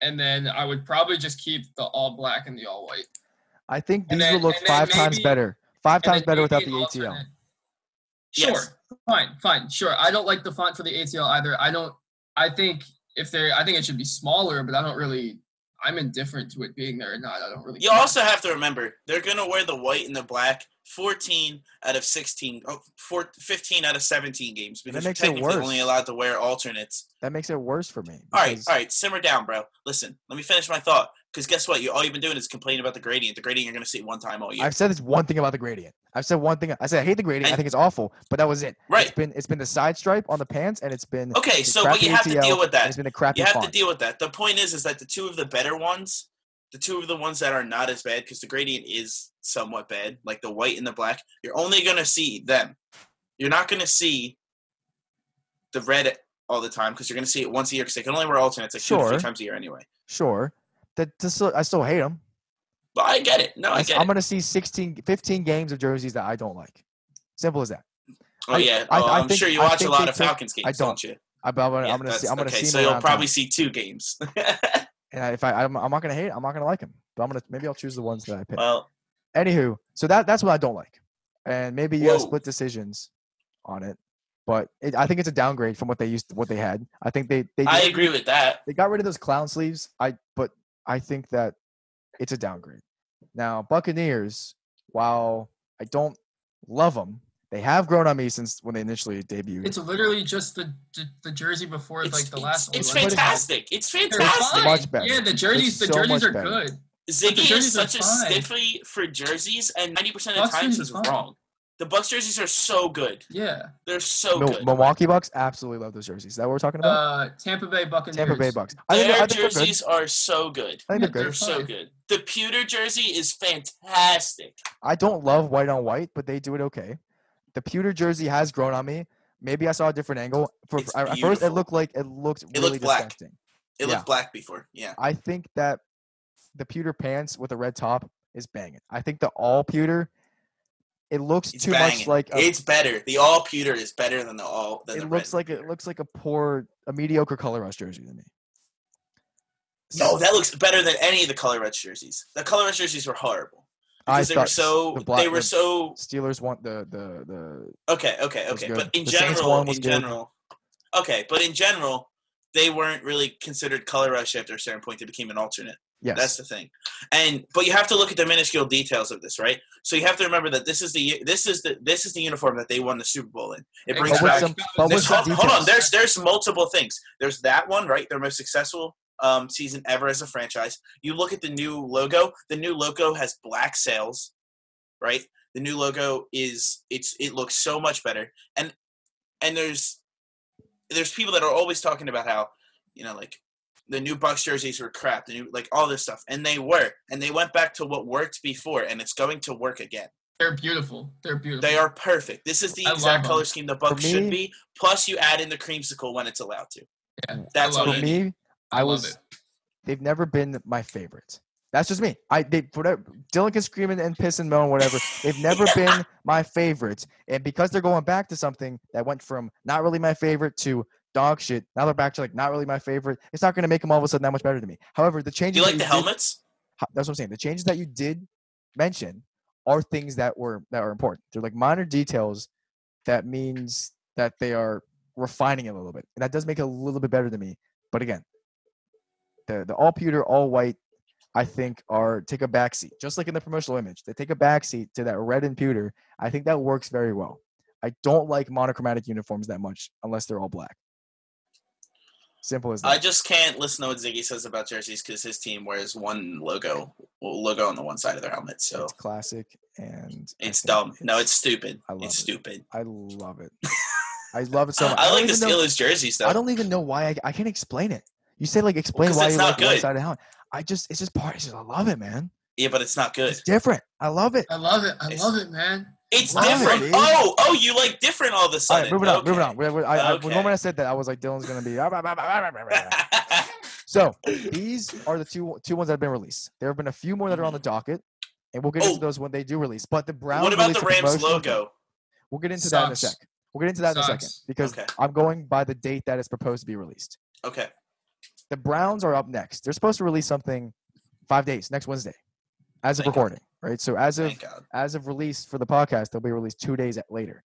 [SPEAKER 2] and then I would probably just keep the all black and the all white.
[SPEAKER 1] I think
[SPEAKER 2] and
[SPEAKER 1] these
[SPEAKER 2] then-
[SPEAKER 1] will look
[SPEAKER 2] and then
[SPEAKER 1] five times better. Five times better without the ATL.
[SPEAKER 2] alternate- Sure,
[SPEAKER 3] Yes.
[SPEAKER 2] fine, fine, sure. I don't like the font for the ATL either. I don't. I think if they're, I think it should be smaller, but I don't really. I'm indifferent to it being there or not. I don't really.
[SPEAKER 3] You
[SPEAKER 2] care.
[SPEAKER 3] also have to remember they're gonna wear the white and the black 14 out of 16, oh, four, 15 out of 17 games
[SPEAKER 1] And that
[SPEAKER 3] because you're
[SPEAKER 1] makes it
[SPEAKER 3] technically
[SPEAKER 1] worse.
[SPEAKER 3] only allowed to wear alternates.
[SPEAKER 1] That makes it worse for me.
[SPEAKER 3] All right, all right, simmer down, bro. Listen, let me finish my thought. Because guess what? You all you've been doing is complaining about the gradient. The gradient you're gonna see one time all year.
[SPEAKER 1] I've said this one thing about the gradient. I've said one thing. I said I hate the gradient. I think it's awful, but that was it.
[SPEAKER 3] Right.
[SPEAKER 1] It's been it's been the side stripe on the pants, and it's been
[SPEAKER 3] Okay, so but you have to deal with that.
[SPEAKER 1] It's been the crappy
[SPEAKER 3] You have
[SPEAKER 1] font.
[SPEAKER 3] to deal with that. The point is, is that the two of the better ones, the two of the ones that are not as bad, because the gradient is somewhat bad, like the white and the black. You're only gonna see them. You're not gonna see the red all the time because you're gonna see it once a year because they can only wear alternates like two to
[SPEAKER 1] Sure.
[SPEAKER 3] three times a year anyway.
[SPEAKER 1] Sure. That I still hate them.
[SPEAKER 3] But I get it. No, I get
[SPEAKER 1] I'm
[SPEAKER 3] it.
[SPEAKER 1] to see 16, 15 games of jerseys that I don't like. Simple as that.
[SPEAKER 3] Oh
[SPEAKER 1] I-
[SPEAKER 3] yeah.
[SPEAKER 1] I-
[SPEAKER 3] oh,
[SPEAKER 1] I
[SPEAKER 3] I'm
[SPEAKER 1] think-
[SPEAKER 3] sure you watch a lot of Falcons games,
[SPEAKER 1] don't.
[SPEAKER 3] don't you?
[SPEAKER 1] I, am gonna,
[SPEAKER 3] Yeah,
[SPEAKER 1] I'm gonna see. I'm gonna
[SPEAKER 3] okay,
[SPEAKER 1] see.
[SPEAKER 3] so you'll probably
[SPEAKER 1] town.
[SPEAKER 3] see two games. [laughs]
[SPEAKER 1] And if I, I'm, I'm not gonna hate. it, I'm not gonna like them. But I'm gonna maybe I'll choose the ones that I pick.
[SPEAKER 3] well,
[SPEAKER 1] Anywho, so that that's what I don't like, and maybe you have split decisions on it. But it, I think it's a downgrade from what they used, what they had. I think they they
[SPEAKER 3] I agree with that.
[SPEAKER 1] they got rid of those clown sleeves. I but I think that it's a downgrade. Now Buccaneers, while I don't love them, they have grown on me since when they initially debuted.
[SPEAKER 2] It's literally just the the, the jersey before
[SPEAKER 3] It's,
[SPEAKER 2] like the
[SPEAKER 3] it's,
[SPEAKER 2] last.
[SPEAKER 3] it's
[SPEAKER 2] one. Like,
[SPEAKER 3] fantastic. It's fantastic.
[SPEAKER 1] Much better.
[SPEAKER 2] Yeah, the jerseys, the
[SPEAKER 1] so
[SPEAKER 2] jerseys are
[SPEAKER 1] better.
[SPEAKER 2] good.
[SPEAKER 3] Ziggy is such a
[SPEAKER 2] fine.
[SPEAKER 3] stiffly for jerseys, and ninety percent of the times
[SPEAKER 2] jerseys
[SPEAKER 3] is
[SPEAKER 2] fine.
[SPEAKER 3] wrong. The Bucks jerseys are so good.
[SPEAKER 2] Yeah.
[SPEAKER 3] They're so
[SPEAKER 1] Mil-
[SPEAKER 3] good.
[SPEAKER 1] Milwaukee Bucks absolutely love those jerseys. Is that what we're talking about?
[SPEAKER 2] Uh, Tampa Bay Buccaneers.
[SPEAKER 1] Tampa Bay Bucks. I think,
[SPEAKER 3] Their
[SPEAKER 1] they're- I think they're
[SPEAKER 3] jerseys are so good.
[SPEAKER 1] I think
[SPEAKER 2] Yeah,
[SPEAKER 1] they're
[SPEAKER 3] They're
[SPEAKER 1] good.
[SPEAKER 3] so good. The pewter jersey is fantastic.
[SPEAKER 1] I don't love white on white, but they do it okay. The pewter jersey has grown on me. Maybe I saw a different angle. For
[SPEAKER 3] It's
[SPEAKER 1] at first, it looked like it looked
[SPEAKER 3] It
[SPEAKER 1] really
[SPEAKER 3] looked black. It
[SPEAKER 1] Yeah.
[SPEAKER 3] looked black before. Yeah.
[SPEAKER 1] I think that the pewter pants with a red top is banging. I think the all pewter, it looks
[SPEAKER 3] It's
[SPEAKER 1] too
[SPEAKER 3] banging.
[SPEAKER 1] much like a,
[SPEAKER 3] it's better. The all pewter is better than the all. Than the
[SPEAKER 1] it looks
[SPEAKER 3] red
[SPEAKER 1] like it looks like a poor, a mediocre color rush jersey to me.
[SPEAKER 3] No, that looks better than any of the color rush jerseys. The color rush jerseys were horrible
[SPEAKER 1] I
[SPEAKER 3] because they were so.
[SPEAKER 1] the black-
[SPEAKER 3] they were
[SPEAKER 1] the
[SPEAKER 3] so.
[SPEAKER 1] Steelers want the the the
[SPEAKER 3] Okay, okay, okay. But in
[SPEAKER 1] The
[SPEAKER 3] general, in
[SPEAKER 1] good.
[SPEAKER 3] general, okay. But in general, they weren't really considered color rush after a certain point. They became an alternate.
[SPEAKER 1] yes.
[SPEAKER 3] That's the thing. And but you have to look at the minuscule details of this, right? So you have to remember that this is the this is the this is the uniform that they won the Super Bowl in. It brings back.
[SPEAKER 1] some- but with
[SPEAKER 3] There's,
[SPEAKER 1] some
[SPEAKER 3] hold, hold on, there's there's multiple things. There's that one, right? Their most successful um, season ever as a franchise. You look at the new logo. The new logo has black sails, right? The new logo is it's it looks so much better. And and there's there's people that are always talking about how you know like the new Bucks jerseys were crap, the new like all this stuff, and they were, and they went back to what worked before, and it's going to work again.
[SPEAKER 2] They're beautiful. They're beautiful.
[SPEAKER 3] They are perfect. This is the
[SPEAKER 2] I
[SPEAKER 3] exact color scheme the Bucks should be. Plus, you add in the creamsicle when it's allowed to.
[SPEAKER 2] Yeah,
[SPEAKER 3] That's
[SPEAKER 2] I love
[SPEAKER 1] For
[SPEAKER 3] you
[SPEAKER 2] it.
[SPEAKER 3] need.
[SPEAKER 1] me,
[SPEAKER 2] I,
[SPEAKER 1] I
[SPEAKER 2] love
[SPEAKER 1] was
[SPEAKER 2] it.
[SPEAKER 1] they've never been my favorite. That's just me. I they whatever Dylan can scream and, and piss and moan whatever. They've never been [laughs] my favorites, and because they're going back to something that went from not really my favorite to dog shit, now they're back to like not really my favorite. It's not going to make them all of a sudden that much better to me. However, the
[SPEAKER 3] Do
[SPEAKER 1] changes
[SPEAKER 3] you like
[SPEAKER 1] that
[SPEAKER 3] the helmets?
[SPEAKER 1] ho- that's what I'm saying. The changes that you did mention are things that were that are important. They're like minor details that means that they are refining it a little bit, and that does make it a little bit better to me. But again, the the all pewter, all white, I think are take a backseat, just like in the promotional image. They take a backseat to that red and pewter. I think that works very well. I don't like monochromatic uniforms that much unless they're all black. Simple as that.
[SPEAKER 3] I just can't listen to what Ziggy says about jerseys because his team wears one logo logo on the one side of their helmet. So
[SPEAKER 1] it's classic and
[SPEAKER 3] it's dumb. No, it's stupid.
[SPEAKER 1] I love
[SPEAKER 3] It's
[SPEAKER 1] it.
[SPEAKER 3] stupid.
[SPEAKER 1] I love it. [laughs] I love it so much.
[SPEAKER 3] I,
[SPEAKER 1] don't
[SPEAKER 3] like the
[SPEAKER 1] even know-
[SPEAKER 3] Steelers jerseys though.
[SPEAKER 1] I don't even know why I, I can't explain it. You say like explain
[SPEAKER 3] 'cause
[SPEAKER 1] why
[SPEAKER 3] it's
[SPEAKER 1] you
[SPEAKER 3] not
[SPEAKER 1] like one
[SPEAKER 3] good.
[SPEAKER 1] side of town. I just it's just part. It's just I love it, man.
[SPEAKER 3] yeah, but it's not good.
[SPEAKER 1] It's different. I love it.
[SPEAKER 2] I love it. I
[SPEAKER 3] It's-
[SPEAKER 2] love it, man.
[SPEAKER 3] It's
[SPEAKER 1] Love it,
[SPEAKER 3] different.
[SPEAKER 1] dude.
[SPEAKER 3] oh, oh, you like different all of a
[SPEAKER 1] All
[SPEAKER 3] sudden.
[SPEAKER 1] right, moving on. Moving on. We- we- I, I, when moment I said that, I was like, Dylan's gonna be. [laughs] so these are the two two ones that have been released. There have been a few more that are on the mm-hmm. docket, and we'll get
[SPEAKER 3] Oh.
[SPEAKER 1] into those when they do release. But the Browns.
[SPEAKER 3] what about the Rams
[SPEAKER 1] promotional-
[SPEAKER 3] logo?
[SPEAKER 1] We'll get into that in a
[SPEAKER 2] Sucks.
[SPEAKER 1] sec. We'll get into that in a second because
[SPEAKER 3] Okay.
[SPEAKER 1] I'm going by the date that is proposed to be released.
[SPEAKER 3] Okay.
[SPEAKER 1] The Browns are up next. They're supposed to release something five days next Wednesday, as of
[SPEAKER 3] Thank God.
[SPEAKER 1] recording, right? So as of as of release for the podcast, they'll be released two days later.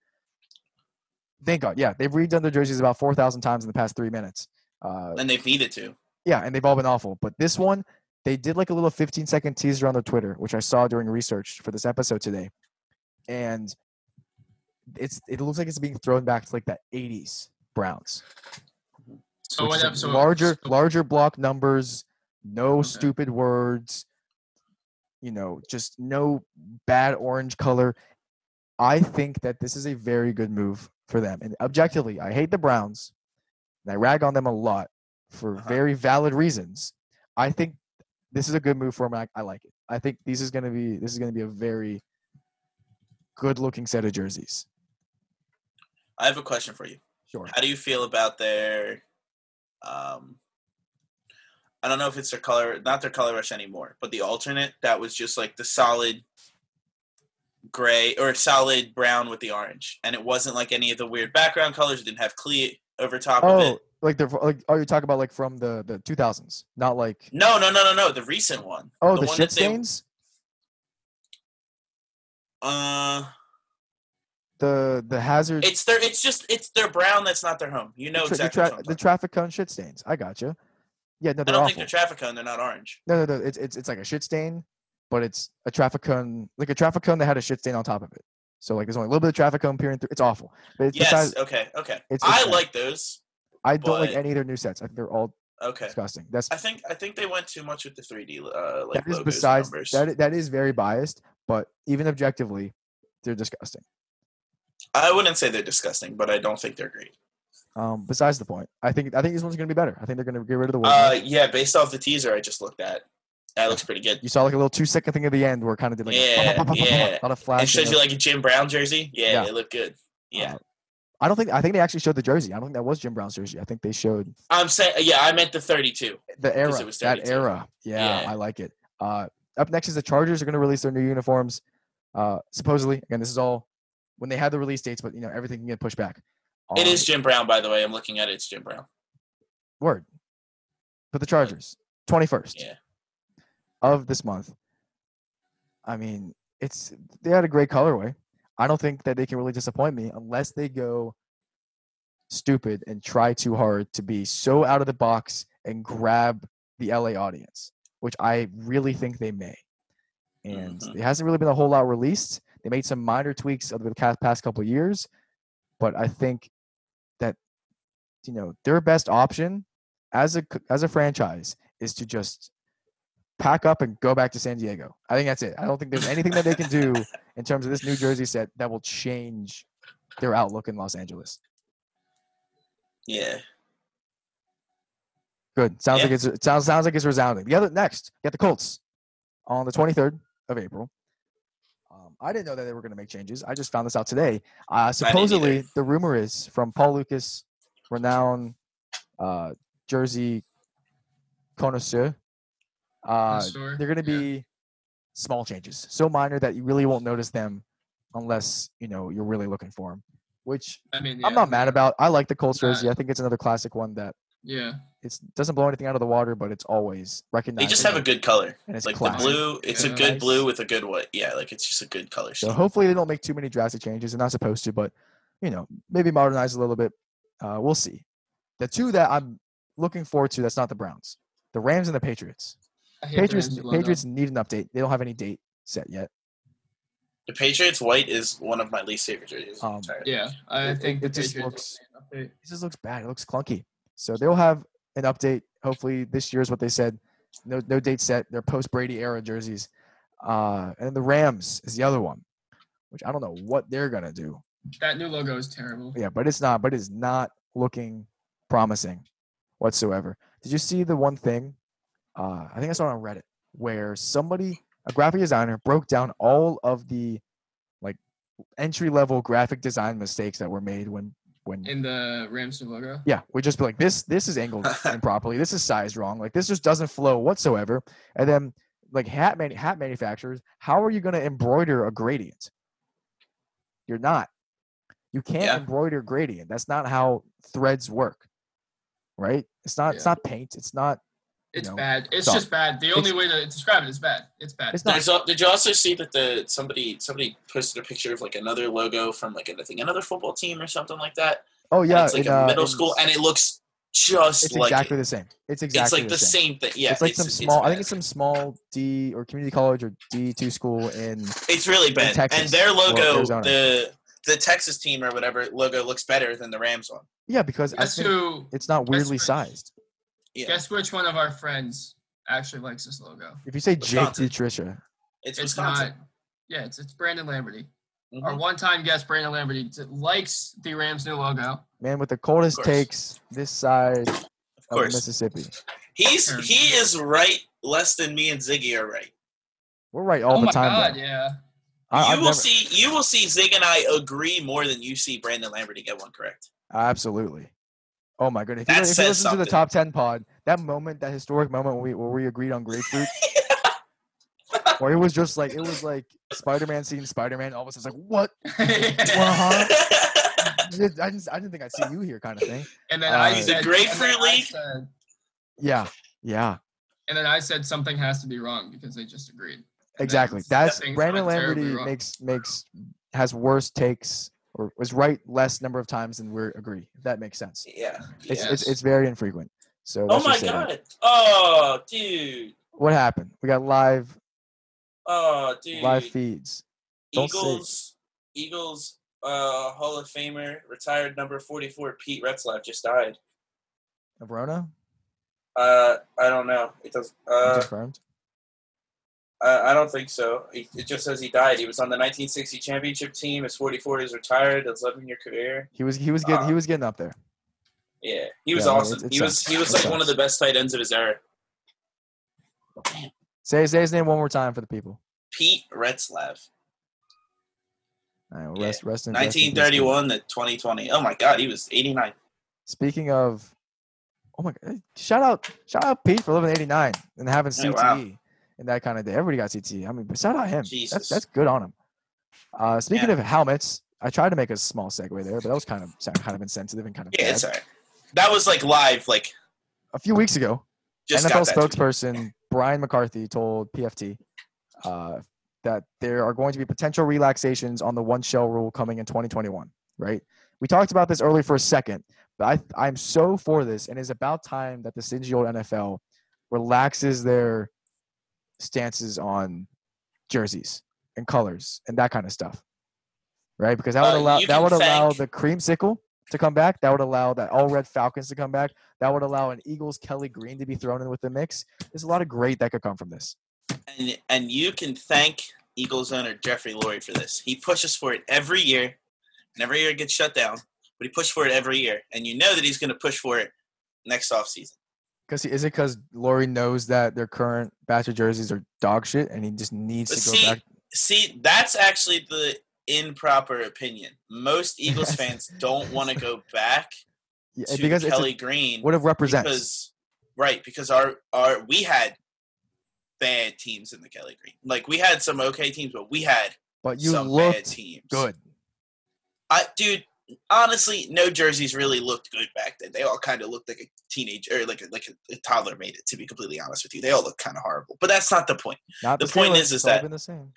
[SPEAKER 1] Thank God. Yeah, they've redone their jerseys about four thousand times in the past three minutes. Uh,
[SPEAKER 3] And they've needed to.
[SPEAKER 1] yeah, and they've all been awful. But this one, they did like a little 15 second teaser on their Twitter, which I saw during research for this episode today, and it's it looks like it's being thrown back to like the 80s Browns.
[SPEAKER 2] So
[SPEAKER 1] which
[SPEAKER 2] what
[SPEAKER 1] is, like, larger
[SPEAKER 2] so-
[SPEAKER 1] larger block numbers, no
[SPEAKER 2] Okay.
[SPEAKER 1] stupid words, you know, just no bad orange color. I think that this is a very good move for them. And objectively, I hate the Browns, and I rag on them a lot for
[SPEAKER 3] Uh-huh.
[SPEAKER 1] very valid reasons. I think this is a good move for them. I, I like it. I think this is gonna be this is gonna be a very good looking set of jerseys.
[SPEAKER 3] I have a question for you.
[SPEAKER 1] Sure.
[SPEAKER 3] How do you feel about their um I don't know if it's their color not their color rush anymore, but the alternate that was just like the solid gray or solid brown with the orange. And it wasn't like any of the weird background colors, it didn't have cleat over top of
[SPEAKER 1] Oh,
[SPEAKER 3] it.
[SPEAKER 1] like the like oh, you're talking about like from the the 2000s, not like
[SPEAKER 3] No, no, no, no, no. The recent one.
[SPEAKER 1] oh the,
[SPEAKER 3] one
[SPEAKER 1] shit
[SPEAKER 3] that they-
[SPEAKER 1] stains.
[SPEAKER 3] Uh,
[SPEAKER 1] the the hazard
[SPEAKER 3] it's their. It's just. It's their brown. That's not their home. You know
[SPEAKER 1] the, tra-
[SPEAKER 3] exactly.
[SPEAKER 1] the, tra- the traffic cone shit stains. I gotcha. Yeah, no,
[SPEAKER 3] I
[SPEAKER 1] they're
[SPEAKER 3] don't
[SPEAKER 1] awful.
[SPEAKER 3] think they're traffic cone. They're not orange.
[SPEAKER 1] no, no, no. It's it's it's like a shit stain, but it's a traffic cone, like a traffic cone that had a shit stain on top of it. So like there's only a little bit of traffic cone peering through. It's awful. But it's
[SPEAKER 3] Yes.
[SPEAKER 1] besides,
[SPEAKER 3] okay. Okay.
[SPEAKER 1] it's-
[SPEAKER 3] I
[SPEAKER 1] bad.
[SPEAKER 3] like those.
[SPEAKER 1] I don't like any of their new sets. I think they're all
[SPEAKER 3] Okay.
[SPEAKER 1] disgusting. That's
[SPEAKER 3] I think I think they went too much with the 3D uh, like
[SPEAKER 1] that is besides
[SPEAKER 3] numbers.
[SPEAKER 1] that that is very biased. But even objectively, they're disgusting.
[SPEAKER 3] I wouldn't say they're disgusting, but I don't think they're great.
[SPEAKER 1] Um, besides the point, I think I think this one's gonna be better. I think they're gonna get rid of the.
[SPEAKER 3] Uh, yeah, based off the teaser I just looked at, that looks pretty good.
[SPEAKER 1] you saw like a little two second thing at the end where it kind of did like a
[SPEAKER 3] Yeah,
[SPEAKER 1] pop, pop, pop, pop, pop,
[SPEAKER 3] yeah.
[SPEAKER 1] a lot of
[SPEAKER 3] It shows you like a Jim Brown jersey. Yeah,
[SPEAKER 1] Yeah.
[SPEAKER 3] they look good. Yeah,
[SPEAKER 1] Uh, I don't think I think they actually showed the jersey. I don't think that was Jim Brown's jersey. I think they showed
[SPEAKER 3] I'm saying. Yeah, I meant the 32.
[SPEAKER 1] the era.
[SPEAKER 3] it was
[SPEAKER 1] that era. Yeah,
[SPEAKER 3] Yeah.
[SPEAKER 1] I like it. Uh, up next is the Chargers are going to release their new uniforms. Uh, supposedly, again, this is all when they had the release dates, but you know everything can get pushed back.
[SPEAKER 3] It
[SPEAKER 1] Um,
[SPEAKER 3] is Jim Brown, by the way. I'm looking at it. It's Jim Brown.
[SPEAKER 1] word for the Chargers, twenty first
[SPEAKER 3] Yeah.
[SPEAKER 1] of this month. I mean, it's they had a great colorway. I don't think that they can really disappoint me unless they go stupid and try too hard to be so out of the box and grab the LA audience, which I really think they may. And
[SPEAKER 3] Mhm.
[SPEAKER 1] it hasn't really been a whole lot released. They made some minor tweaks over the past couple of years, but I think that you know their best option as a as a franchise is to just pack up and go back to San Diego. I think that's it. I don't think there's anything that they can do [laughs] in terms of this New Jersey set that will change their outlook in Los Angeles.
[SPEAKER 3] Yeah.
[SPEAKER 1] Good. Sounds
[SPEAKER 3] Yeah.
[SPEAKER 1] like it's it sounds sounds like it's resounding. The other next, get the Colts on the 23rd of April. I didn't know that they were going to make changes. I just found this out today. Uh, supposedly, the rumor is from Paul Lukas, renowned uh, Jersey connoisseur. Uh, they're going to
[SPEAKER 2] yeah.
[SPEAKER 1] be small changes, so minor that you really won't notice them unless you know you're really looking for them. Which
[SPEAKER 2] I mean,
[SPEAKER 1] I'm not mad about. I like the Colts jersey. I think it's another classic one that
[SPEAKER 2] Yeah,
[SPEAKER 1] it doesn't blow anything out of the water, but it's always recognized.
[SPEAKER 3] They just have a good color.
[SPEAKER 1] and it's
[SPEAKER 3] Like
[SPEAKER 1] classic.
[SPEAKER 3] the blue, it's a good
[SPEAKER 1] Nice.
[SPEAKER 3] blue with a good white. Yeah, like it's just a good color
[SPEAKER 1] So hopefully they don't make too many drastic changes. They're not supposed to, but you know, maybe modernize a little bit. Uh, we'll see. The two that I'm looking forward to that's not the Browns, the Rams and the Patriots.
[SPEAKER 2] I hate the
[SPEAKER 1] Patriots Patriots need an update. They don't have any date set yet.
[SPEAKER 3] The Patriots white is one of my least favorite jerseys.
[SPEAKER 1] Um.
[SPEAKER 2] Yeah, I
[SPEAKER 1] It-
[SPEAKER 2] think
[SPEAKER 1] it
[SPEAKER 2] the
[SPEAKER 1] just looks-
[SPEAKER 2] will get an update.
[SPEAKER 1] It just looks bad. It looks clunky. So they'll have an update. Hopefully this year is what they said. No no date set. They're post Brady era jerseys. Uh, and the Rams is the other one, which I don't know what they're gonna do.
[SPEAKER 2] that new logo is terrible.
[SPEAKER 1] Yeah, but it's not. But it's not looking promising whatsoever. Did you see the one thing? Uh, I think I saw it on Reddit where somebody, a graphic designer, broke down all of the like entry level graphic design mistakes that were made when when
[SPEAKER 2] In the Rams new logo.
[SPEAKER 1] yeah, we just be like this this is angled [laughs] improperly. This is sized wrong. Like this just doesn't flow whatsoever. And then like hat man, hat manufacturers, how are you going to embroider a gradient? You're not. You can't
[SPEAKER 3] Yeah.
[SPEAKER 1] embroider gradient. That's not how threads work. Right? It's not it's not paint. It's not
[SPEAKER 2] It's
[SPEAKER 1] know,
[SPEAKER 2] bad. It's
[SPEAKER 1] so-
[SPEAKER 2] just bad. The only way to describe it is bad. It's bad.
[SPEAKER 1] it's not
[SPEAKER 3] There's al- did you also see that the somebody somebody posted a picture of like another logo from like I think another football team or something like that?
[SPEAKER 1] Oh
[SPEAKER 3] And
[SPEAKER 1] yeah,
[SPEAKER 3] it's like
[SPEAKER 1] in,
[SPEAKER 3] a
[SPEAKER 1] uh,
[SPEAKER 3] middle
[SPEAKER 1] in-
[SPEAKER 3] school, and it looks just
[SPEAKER 1] it's
[SPEAKER 3] like
[SPEAKER 1] exactly
[SPEAKER 3] it.
[SPEAKER 1] the same. It's
[SPEAKER 3] It's
[SPEAKER 1] exactly
[SPEAKER 3] like the same thing. Yeah,
[SPEAKER 1] it's like some small. I think it's some small D or community college or D two school in.
[SPEAKER 3] It's really bad.
[SPEAKER 1] Texas
[SPEAKER 3] and their logo, the the Texas team or whatever logo looks better than the Rams one.
[SPEAKER 1] Yeah, because I think
[SPEAKER 2] who?
[SPEAKER 1] it's not weirdly sized.
[SPEAKER 3] Yeah,
[SPEAKER 2] Guess which one of our friends actually likes this logo?
[SPEAKER 1] If you say Jake
[SPEAKER 3] Wisconsin.
[SPEAKER 1] Patricia,
[SPEAKER 3] it's,
[SPEAKER 2] It's
[SPEAKER 3] Wisconsin.
[SPEAKER 2] not. Yeah, it's it's Brandon Lamberty.
[SPEAKER 3] Mhm.
[SPEAKER 2] Our one-time guest, Brandon Lamberty, likes the Rams new logo.
[SPEAKER 1] man with the coldest takes this side
[SPEAKER 3] Of
[SPEAKER 1] of Mississippi.
[SPEAKER 3] he's he is right less than me and Ziggy are right.
[SPEAKER 1] We're right all the time.
[SPEAKER 2] oh
[SPEAKER 1] the
[SPEAKER 2] my
[SPEAKER 1] time.
[SPEAKER 2] god, yeah.
[SPEAKER 1] I,
[SPEAKER 3] you
[SPEAKER 1] I've
[SPEAKER 3] will
[SPEAKER 1] never-
[SPEAKER 3] see. You will see. Zig and I agree more than you see Brandon Lamberty get one correct.
[SPEAKER 1] Absolutely. Oh my goodness! If you, if you
[SPEAKER 3] says
[SPEAKER 1] listen to the top ten pod, that moment, that historic moment when we where we agreed on grapefruit, [laughs] where it was just like it was like Spider-Man seeing Spider-Man. All of us was like, "What? [laughs] Well, huh? I didn't, I didn't think I'd see you here," kind of thing.
[SPEAKER 2] and then
[SPEAKER 1] Uh,
[SPEAKER 2] I said,
[SPEAKER 3] Grapefruit
[SPEAKER 2] and then I
[SPEAKER 3] League?
[SPEAKER 2] said-
[SPEAKER 1] Yeah, yeah,
[SPEAKER 2] and then I said something has to be wrong because they just agreed. then
[SPEAKER 1] exactly. That's Brandon
[SPEAKER 2] went
[SPEAKER 1] Lamberty makes makes has worse takes or was right less number of times than we agree. If that makes sense.
[SPEAKER 3] yeah.
[SPEAKER 1] It's
[SPEAKER 3] yeah.
[SPEAKER 1] it's, it's very infrequent. So
[SPEAKER 3] Oh my
[SPEAKER 1] say that.
[SPEAKER 3] god. Oh, dude.
[SPEAKER 1] What happened? We got live
[SPEAKER 3] Oh, dude.
[SPEAKER 1] live feeds. Don't say.
[SPEAKER 3] Eagles. Eagles. Uh, Hall of Famer, retired number forty-four, Pete Retzlaff just died.
[SPEAKER 1] Of Rona
[SPEAKER 3] Uh, I don't know. It does. Uh,
[SPEAKER 1] confirmed.
[SPEAKER 3] I, I don't think so. It, it just says he died. He was on the 1960 championship team. Is 44. He's retired. His 11 year career.
[SPEAKER 1] He was he was getting he
[SPEAKER 3] uh,
[SPEAKER 1] was getting up there.
[SPEAKER 3] Yeah, he was
[SPEAKER 1] Yeah,
[SPEAKER 3] awesome.
[SPEAKER 1] it- it
[SPEAKER 3] he was he was
[SPEAKER 1] It
[SPEAKER 3] like one of the best tight ends of his era.
[SPEAKER 1] Say say his name one more time for the people.
[SPEAKER 3] Pete Retzlaff,
[SPEAKER 1] All right, well,
[SPEAKER 3] Yeah.
[SPEAKER 1] rest rest in rest in peace,
[SPEAKER 3] 1931 to 2020. Oh my God, he was 89.
[SPEAKER 1] Speaking of, oh my god! Shout out shout out Pete for living 89 and having CTE
[SPEAKER 3] wow.
[SPEAKER 1] And that kind of day. Everybody got CTE. I mean, shout out him.
[SPEAKER 3] Jesus.
[SPEAKER 1] That's that's good on him. Uh, speaking
[SPEAKER 3] Yeah.
[SPEAKER 1] of helmets, I tried to make a small segue there, but that was kind of kind of insensitive and kind of
[SPEAKER 3] Yeah,
[SPEAKER 1] bad.
[SPEAKER 3] it's alright. That was like live, like
[SPEAKER 1] A few weeks ago, NFL
[SPEAKER 3] got that tweet.
[SPEAKER 1] spokesperson Brian McCarthy told PFT uh, that there are going to be potential relaxations on the one shell rule coming in 2021. Right? We talked about this earlier for a second, but I I'm so for this, and it's about time that the stingy old NFL relaxes their stances on jerseys and colors and that kind of stuff. Right? Because that would
[SPEAKER 3] Uh,
[SPEAKER 1] allow that would allow
[SPEAKER 3] thank-
[SPEAKER 1] the creamsicle to come back. That would allow that all red Falcons to come back. That would allow an Eagles Kelly Green to be thrown in with the mix. There's a lot of great that could come from this.
[SPEAKER 3] And, and you can thank Eagles owner Jeffrey Lurie for this. He pushes for it every year, and every year it gets shut down. But he pushed for it every year, and you know that he's going to push for it next offseason.
[SPEAKER 1] Because is it because Lurie knows that their current batch of jerseys are dog shit, and he just needs
[SPEAKER 3] But
[SPEAKER 1] to go
[SPEAKER 3] see,
[SPEAKER 1] back?
[SPEAKER 3] See, that's actually the improper opinion. Most [laughs] Eagles fans don't want to go back
[SPEAKER 1] Yeah,
[SPEAKER 3] to
[SPEAKER 1] because
[SPEAKER 3] Kelly
[SPEAKER 1] a,
[SPEAKER 3] Green
[SPEAKER 1] what it represents.
[SPEAKER 3] because right because our our we had bad teams in the Kelly Green. Like we had some okay teams, but we had
[SPEAKER 1] but you
[SPEAKER 3] some bad teams.
[SPEAKER 1] good.
[SPEAKER 3] I dude, honestly, no jerseys really looked good back then. They all kind of looked like a teenager or like a, like a, toddler made it. To be completely honest with you, they all look kind of horrible. But that's not the point.
[SPEAKER 1] Not
[SPEAKER 3] The
[SPEAKER 1] the,
[SPEAKER 3] point is- is that-
[SPEAKER 1] the same.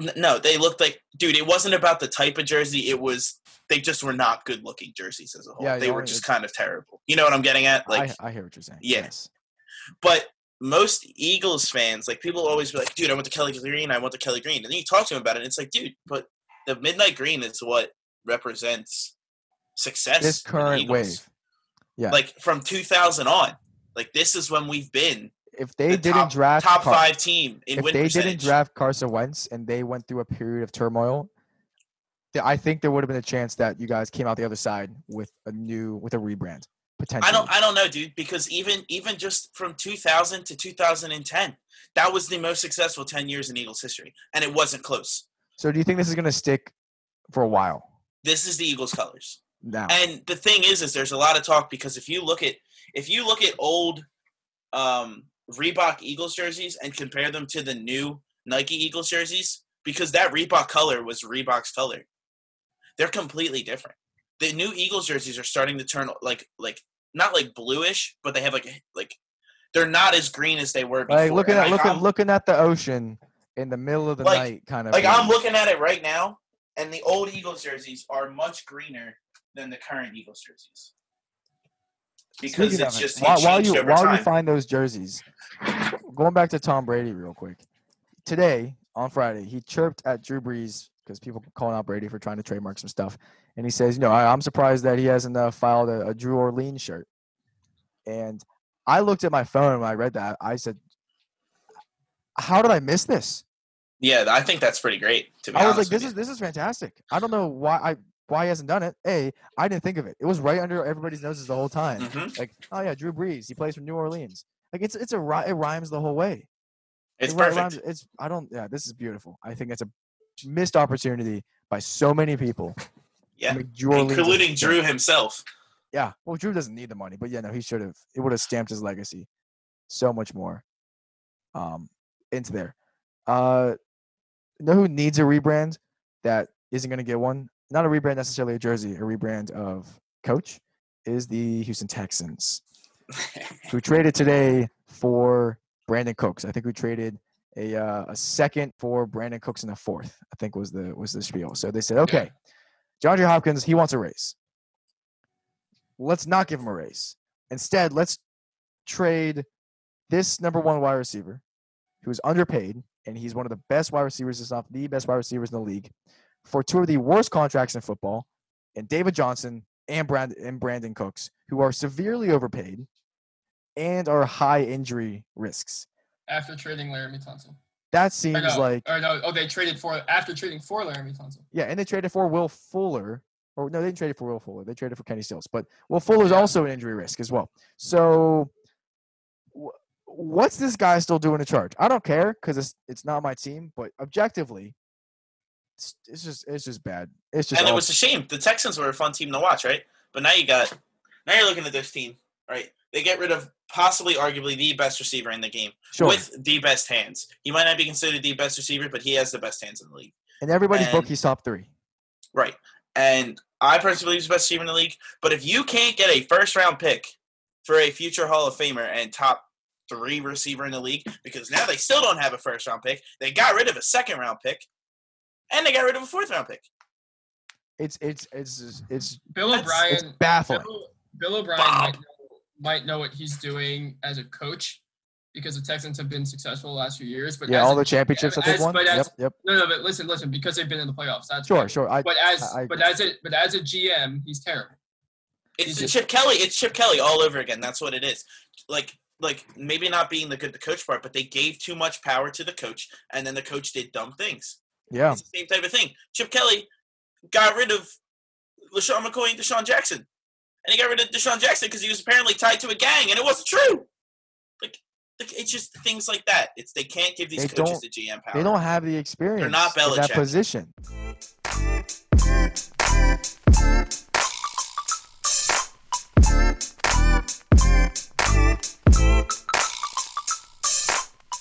[SPEAKER 3] N- No, they looked like dude. It wasn't about the type of jersey. It was they just were not good looking jerseys as a whole.
[SPEAKER 1] Yeah,
[SPEAKER 3] they were just kind of terrible. You know what I'm getting at? Like,
[SPEAKER 1] I, I hear what you're saying.
[SPEAKER 3] Yeah.
[SPEAKER 1] Yes.
[SPEAKER 3] but most Eagles fans, like people always be like, dude, I went to Kelly Green. I went to Kelly Green. And then you talk to them about it, and it's like, dude, but the midnight green is what represents success.
[SPEAKER 1] This current wave. Yeah.
[SPEAKER 3] like from 2000 on. Like this is when we've been
[SPEAKER 1] if they
[SPEAKER 3] the
[SPEAKER 1] didn't
[SPEAKER 3] top-
[SPEAKER 1] draft
[SPEAKER 3] top
[SPEAKER 1] Car-
[SPEAKER 3] five team
[SPEAKER 1] if they
[SPEAKER 3] percentage.
[SPEAKER 1] didn't draft Carson Wentz and they went through a period of turmoil, I think there would have been a chance that you guys came out the other side with a new with a rebrand potentially.
[SPEAKER 3] I don't I don't know, dude, because even even just from 2000 to 2010, that was the most successful 10 years in Eagles history, and it wasn't close.
[SPEAKER 1] so do you think this is going to stick for a while
[SPEAKER 3] This is the Eagles colors.
[SPEAKER 1] now?
[SPEAKER 3] And the thing is, is there's a lot of talk because if you look at if you look at old um, Reebok Eagles jerseys and compare them to the new Nike Eagles jerseys, because that Reebok color was Reebok's color, they're completely different. The new Eagles jerseys are starting to turn like like not like bluish, but they have like like they're not as green as they were before.
[SPEAKER 1] like looking
[SPEAKER 3] And,
[SPEAKER 1] at
[SPEAKER 3] like,
[SPEAKER 1] looking
[SPEAKER 3] I'm-
[SPEAKER 1] looking at the ocean in the middle of the
[SPEAKER 3] Like-
[SPEAKER 1] night, kind of.
[SPEAKER 3] like I'm looking at it right now, and the old Eagles jerseys are much greener than the current Eagles jerseys. Because
[SPEAKER 1] Speaking
[SPEAKER 3] it's
[SPEAKER 1] it,
[SPEAKER 3] just
[SPEAKER 1] while, while you while
[SPEAKER 3] time.
[SPEAKER 1] you find those jerseys, going back to Tom Brady real quick. Today on Friday, he chirped at Drew Brees because people calling out Brady for trying to trademark some stuff, and he says, "You know, I, I'm surprised that he hasn't uh, filed a, a Drew Orleans shirt." And I looked at my phone when I read that. I said, "How did I miss this?"
[SPEAKER 3] Yeah, I think that's pretty great. To be
[SPEAKER 1] I was like, "This
[SPEAKER 3] with
[SPEAKER 1] is this is fantastic." I don't know why I why he hasn't done it. A, I didn't think of it. It was right under everybody's noses the whole time.
[SPEAKER 3] you. Mhm.
[SPEAKER 1] Like, oh yeah, Drew Brees. He plays for New Orleans. Like it's it's a it rhymes the whole way.
[SPEAKER 3] It's
[SPEAKER 1] It
[SPEAKER 3] perfect.
[SPEAKER 1] rhymes- it's I don't yeah. This is beautiful. I think it's a missed opportunity by so many people.
[SPEAKER 3] Yeah,
[SPEAKER 1] make Drew Orleans a
[SPEAKER 3] including. Drew himself.
[SPEAKER 1] Yeah. Well, Drew doesn't need the money, but yeah, no, he should have. It would have stamped his legacy so much more. Um, into there. Uh, know who needs a rebrand that isn't going to get one? Not a rebrand necessarily a jersey, a rebrand of coach is the Houston Texans. who [laughs] traded today for Brandin Cooks. I think we traded a uh, a second for Brandin Cooks and a fourth. I think was the was the spiel. So they said, okay, John J. Hopkins, he wants a raise. Let's not give him a raise. Instead, let's trade this number one wide receiver, who's underpaid, and he's one of the best wide receivers, if not the best wide receivers in the league, for two of the worst contracts in football, and David Johnson and Brand and Brandin Cooks, who are severely overpaid and are high injury risks.
[SPEAKER 2] after trading Laremy Tunsil.
[SPEAKER 1] That seems
[SPEAKER 2] no,
[SPEAKER 1] like
[SPEAKER 2] or no, oh, they traded for after trading for Laremy Tunsil.
[SPEAKER 1] yeah, and they traded for Will Fuller. Or no, they didn't trade for Will Fuller. They traded for Kenny Stills, but Will Fuller is also an injury risk as well. So, what's this guy still doing to charge? I don't care because it's it's not my team. But objectively, it's, it's just it's just bad. It's just
[SPEAKER 3] and it was a shame. The Texans were a fun team to watch, right? But now you got now you're looking at this team, right? They get rid of possibly, arguably, the best receiver in the game
[SPEAKER 1] sure.
[SPEAKER 3] with the best hands. He might not be considered the best receiver, but he has the best hands in the league.
[SPEAKER 1] And everybody's book,
[SPEAKER 3] and-
[SPEAKER 1] he's top three.
[SPEAKER 3] Right. And I personally believe he's the best receiver in the league. But if you can't get a first round pick for a future Hall of Famer and top three receiver in the league, because now they still don't have a first round pick, they got rid of a second round pick, and they got rid of a fourth round pick.
[SPEAKER 1] It's it's it's it's
[SPEAKER 2] Bill
[SPEAKER 3] That's-
[SPEAKER 1] it's
[SPEAKER 2] O'Brien.
[SPEAKER 1] baffling.
[SPEAKER 2] Bill, Bill O'Brien might know, might know what he's doing as a coach because the Texans have been successful the last few years. But
[SPEAKER 1] Yeah, all the
[SPEAKER 2] G-
[SPEAKER 1] championships that they've won.
[SPEAKER 2] But
[SPEAKER 1] Yep,
[SPEAKER 2] as,
[SPEAKER 1] yep.
[SPEAKER 2] no, no, but listen, listen, because they've been in the playoffs. That's
[SPEAKER 1] Sure,
[SPEAKER 2] great.
[SPEAKER 1] sure. I
[SPEAKER 2] But as
[SPEAKER 1] I- I
[SPEAKER 2] but as a but as a GM, he's terrible.
[SPEAKER 3] It's
[SPEAKER 2] He's just-
[SPEAKER 3] Chip Kelly. It's Chip Kelly all over again. That's what it is. Like, like maybe not being the good the coach part, but they gave too much power to the coach, and then the coach did dumb things.
[SPEAKER 1] yeah.
[SPEAKER 3] It's the same type of thing. Chip Kelly got rid of LeSean McCoy and DeSean Jackson, and he got rid of DeSean Jackson because he was apparently tied to a gang, and it wasn't true. Like, like it's just things like that. It's they can't give these
[SPEAKER 1] They
[SPEAKER 3] coaches the GM power.
[SPEAKER 1] They don't have the experience
[SPEAKER 3] not
[SPEAKER 1] in that
[SPEAKER 3] Belichick.
[SPEAKER 1] position.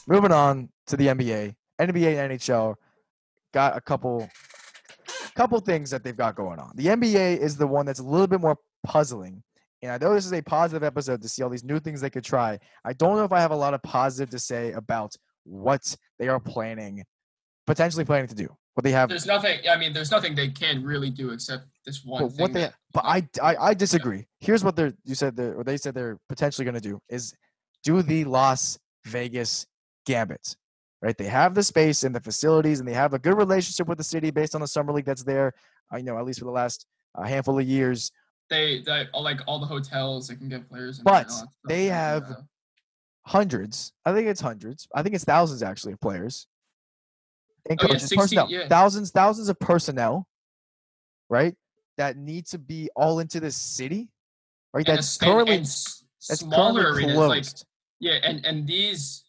[SPEAKER 1] Moving on to the NBA, NBA and NHL got a couple couple things that they've got going on. The NBA is the one that's a little bit more puzzling. And I know this is a positive episode to see all these new things they could try. I don't know if I have a lot of positive to say about what they are planning, potentially planning to do. What they have,
[SPEAKER 2] There's nothing. I mean, there's nothing they can really do except this one
[SPEAKER 1] but
[SPEAKER 2] thing.
[SPEAKER 1] what they,
[SPEAKER 2] that-
[SPEAKER 1] but I, I, I disagree. Here's what they're, you said they're, or they said they're potentially going to do is do the Las Vegas Gambit. Right? They have the space and the facilities, and they have a good relationship with the city based on the summer league that's there. You know at least for the last uh, handful of years.
[SPEAKER 2] they, they like all the hotels they can get players. In
[SPEAKER 1] But
[SPEAKER 2] there and all that stuff.
[SPEAKER 1] they have- hundreds. I think it's hundreds. I think it's thousands actually of players. And
[SPEAKER 2] Oh, yeah, 16
[SPEAKER 1] personnel.
[SPEAKER 2] yeah.
[SPEAKER 1] Thousands, thousands of personnel right? That need to be all into this city, right?
[SPEAKER 2] And,
[SPEAKER 1] That's
[SPEAKER 2] a,
[SPEAKER 1] currently
[SPEAKER 2] and s-
[SPEAKER 1] that's
[SPEAKER 2] smaller
[SPEAKER 1] currently
[SPEAKER 2] arenas,
[SPEAKER 1] closed.
[SPEAKER 2] like yeah, and and these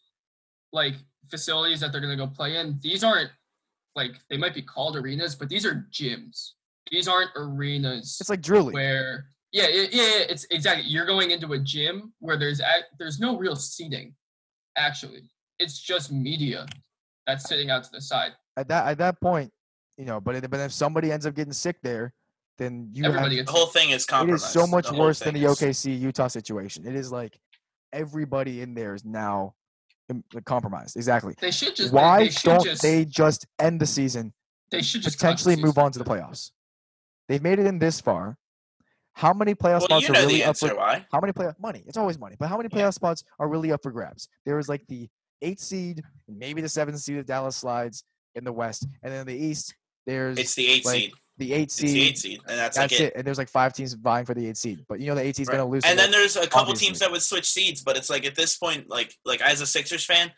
[SPEAKER 2] like facilities that they're gonna go play in, these aren't like they might be called arenas, but these are gyms. These aren't arenas
[SPEAKER 1] it's like Drew League.
[SPEAKER 2] where yeah, yeah, yeah, yeah, it's exactly. You're going into a gym where there's ac- there's no real seating. Actually, it's just media that's sitting out to the side.
[SPEAKER 1] At that at that point, you know, but it- but if somebody ends up getting sick there, then you have
[SPEAKER 2] Everybody
[SPEAKER 3] The whole thing is
[SPEAKER 1] it
[SPEAKER 3] compromised.
[SPEAKER 1] is so much worse than the
[SPEAKER 3] is-
[SPEAKER 1] OKC Utah situation. It is like everybody in there is now compromised. Exactly.
[SPEAKER 2] They should just.
[SPEAKER 1] Why
[SPEAKER 2] they should
[SPEAKER 1] don't
[SPEAKER 2] just,
[SPEAKER 1] they just end the season,
[SPEAKER 2] They should just
[SPEAKER 1] potentially move
[SPEAKER 2] season.
[SPEAKER 1] on to the playoffs? They've made it in this far. How many playoff
[SPEAKER 3] Well,
[SPEAKER 1] spots
[SPEAKER 3] you
[SPEAKER 1] are really
[SPEAKER 3] the
[SPEAKER 1] up for
[SPEAKER 3] answer. Why?
[SPEAKER 1] How many playoff money? It's always money, but how many playoff
[SPEAKER 3] Yeah.
[SPEAKER 1] spots are really up for grabs? There is like the eight seed, maybe the seventh seed of Dallas slides in the West, and then in the East, there's
[SPEAKER 3] It's the eight
[SPEAKER 1] like,
[SPEAKER 3] seed.
[SPEAKER 1] The eight
[SPEAKER 3] It's
[SPEAKER 1] seed.
[SPEAKER 3] the eight seed, and that's,
[SPEAKER 1] That's
[SPEAKER 3] like
[SPEAKER 1] it.
[SPEAKER 3] it.
[SPEAKER 1] And there's like five teams vying for the eight seed, but you know the eight seed's
[SPEAKER 3] Right.
[SPEAKER 1] gonna lose.
[SPEAKER 3] And then there's a couple
[SPEAKER 1] obviously.
[SPEAKER 3] teams that would switch seeds, but it's like at this point, like like as a Sixers fan,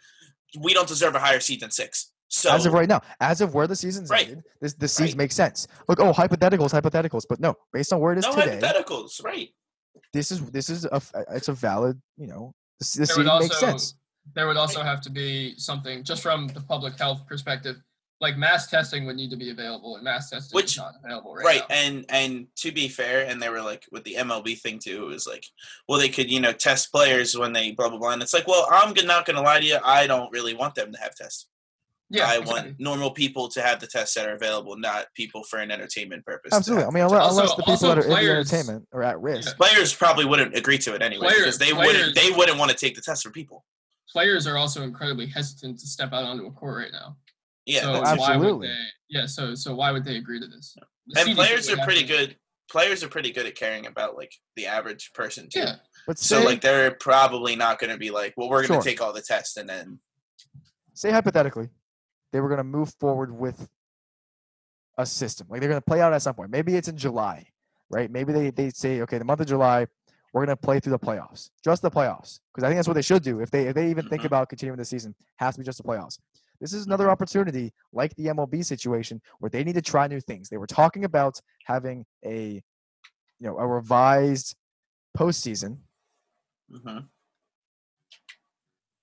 [SPEAKER 3] we don't deserve a higher seed than six. So
[SPEAKER 1] as of right now, as of where the season's
[SPEAKER 3] Right.
[SPEAKER 1] ended, this the seeds
[SPEAKER 3] Right.
[SPEAKER 1] make sense. Look, oh, hypotheticals, hypotheticals, but no, based on where it is
[SPEAKER 3] no
[SPEAKER 1] today,
[SPEAKER 3] hypotheticals, right?
[SPEAKER 1] this is this is a it's a valid, you know, the, s- the
[SPEAKER 2] There
[SPEAKER 1] seed
[SPEAKER 2] would
[SPEAKER 1] makes sense.
[SPEAKER 2] there would also have to be something just from the public health perspective, like mass testing would need to be available, and mass testing
[SPEAKER 3] Which-
[SPEAKER 2] is not available right,
[SPEAKER 3] Right,
[SPEAKER 2] now.
[SPEAKER 3] and and to be fair, and they were like with the MLB thing too. It was like, well, they could you know test players when they blah blah blah. And it's like, well, I'm not gonna lie to you, I don't really want them to have tests.
[SPEAKER 2] yeah,
[SPEAKER 3] I
[SPEAKER 2] exactly.
[SPEAKER 3] want normal people to have the tests that are available, not people for an entertainment purpose.
[SPEAKER 1] Absolutely. I mean, unless.
[SPEAKER 2] Also-
[SPEAKER 1] unless the people that are in the
[SPEAKER 2] players-
[SPEAKER 1] entertainment are at risk.
[SPEAKER 3] players probably wouldn't agree to it anyway
[SPEAKER 2] Player-
[SPEAKER 3] because they
[SPEAKER 2] players-
[SPEAKER 3] wouldn't they wouldn't want to take the test for people.
[SPEAKER 2] Players are also incredibly hesitant to step out onto a court right now.
[SPEAKER 3] Yeah,
[SPEAKER 2] so
[SPEAKER 3] that's-
[SPEAKER 2] why would
[SPEAKER 1] Absolutely.
[SPEAKER 2] they? Yeah, so so why would they agree to this? The
[SPEAKER 3] and
[SPEAKER 2] CDC
[SPEAKER 3] players are pretty
[SPEAKER 2] to-
[SPEAKER 3] good. Players are pretty good at caring about like the average person too.
[SPEAKER 2] Yeah,
[SPEAKER 1] But
[SPEAKER 3] So
[SPEAKER 1] say,
[SPEAKER 3] like they're probably not going to be like, well, we're going
[SPEAKER 1] Sure.
[SPEAKER 3] to take all the tests and then
[SPEAKER 1] say hypothetically, they were going to move forward with a system. Like they're going to play out at some point. Maybe it's in July, right? Maybe they, they say, okay, the month of July, we're going to play through the playoffs, just the playoffs. Because I think that's what they should do. If they if they even think
[SPEAKER 3] Mhm.
[SPEAKER 1] about continuing the season, has to be just the playoffs. This is another opportunity, like the MLB situation, where they need to try new things. They were talking about having a, you know, a revised postseason.
[SPEAKER 3] Mhm.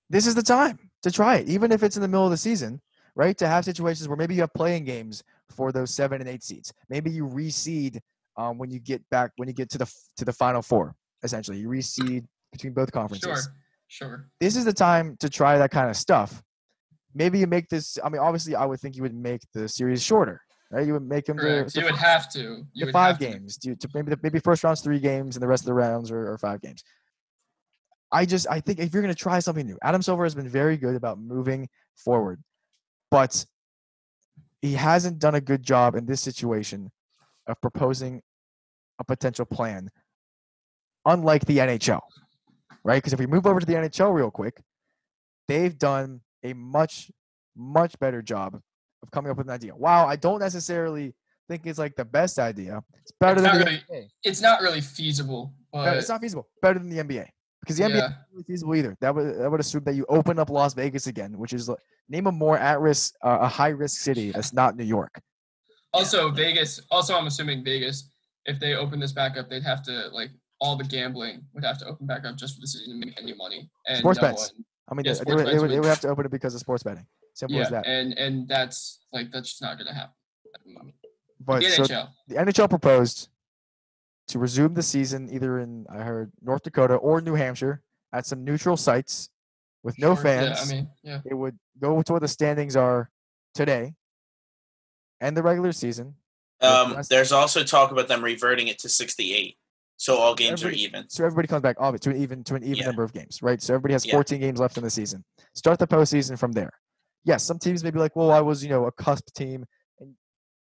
[SPEAKER 1] this is the time to try it, even if it's in the middle of the season, right? To have situations where maybe you have playing games for those seven and eight seeds. Maybe you reseed um, when you get back when you get to the to the final four. Essentially, you reseed between both conferences.
[SPEAKER 2] sure, sure.
[SPEAKER 1] This is the time to try that kind of stuff. Maybe you make this. I mean, obviously, I would think you would make the series shorter, right? You would make them
[SPEAKER 2] Correct.
[SPEAKER 1] the,
[SPEAKER 2] You would have to. You
[SPEAKER 1] the
[SPEAKER 2] would
[SPEAKER 1] five
[SPEAKER 2] have to.
[SPEAKER 1] games. Do, to maybe the, maybe first round's three games and the rest of the rounds are, are five games. I just I think if you're going to try something new, Adam Silver has been very good about moving forward, but he hasn't done a good job in this situation of proposing a potential plan. Unlike the NHL, right? Because if we move over to the NHL real quick, they've done a much much better job of coming up with an idea. Wow, I don't necessarily think it's like the best idea. It's better
[SPEAKER 2] It's
[SPEAKER 1] than the
[SPEAKER 2] really-
[SPEAKER 1] NBA.
[SPEAKER 2] It's not really feasible, but
[SPEAKER 1] it's not feasible. Better than the NBA because the NBA
[SPEAKER 2] yeah.
[SPEAKER 1] isn't really feasible either. That would that would assume that you open up Las Vegas again, which is like, name a more at risk, uh, a high risk city that's not New York.
[SPEAKER 2] Also, Vegas. Also, I'm assuming Vegas. If they open this back up, they'd have to like all the gambling would have to open back up just for the city to make any money. And
[SPEAKER 1] Sports
[SPEAKER 2] no
[SPEAKER 1] bets.
[SPEAKER 2] one-
[SPEAKER 1] I mean,
[SPEAKER 2] Yeah,
[SPEAKER 1] they, they would, they, would, they
[SPEAKER 2] would-
[SPEAKER 1] would have to open it because of sports betting. Simple
[SPEAKER 2] yeah,
[SPEAKER 1] as that.
[SPEAKER 2] and and that's like that's just not gonna happen. At the moment.
[SPEAKER 1] But
[SPEAKER 2] the
[SPEAKER 1] so
[SPEAKER 2] NHL.
[SPEAKER 1] the NHL proposed to resume the season either in I heard North Dakota or New Hampshire at some neutral sites with no
[SPEAKER 2] Sure,
[SPEAKER 1] fans.
[SPEAKER 2] Yeah, I mean, yeah.
[SPEAKER 1] it would go to where the standings are today and the regular season.
[SPEAKER 3] Um, there's also talk about them reverting it to 68, so all games are even.
[SPEAKER 1] So everybody comes back off it to an even to an even
[SPEAKER 3] Yeah.
[SPEAKER 1] number of games, right? So everybody has
[SPEAKER 3] Yeah.
[SPEAKER 1] 14 games left in the season. Start the postseason from there. Yes, some teams may be like, well, I was, you know, a cusp team. And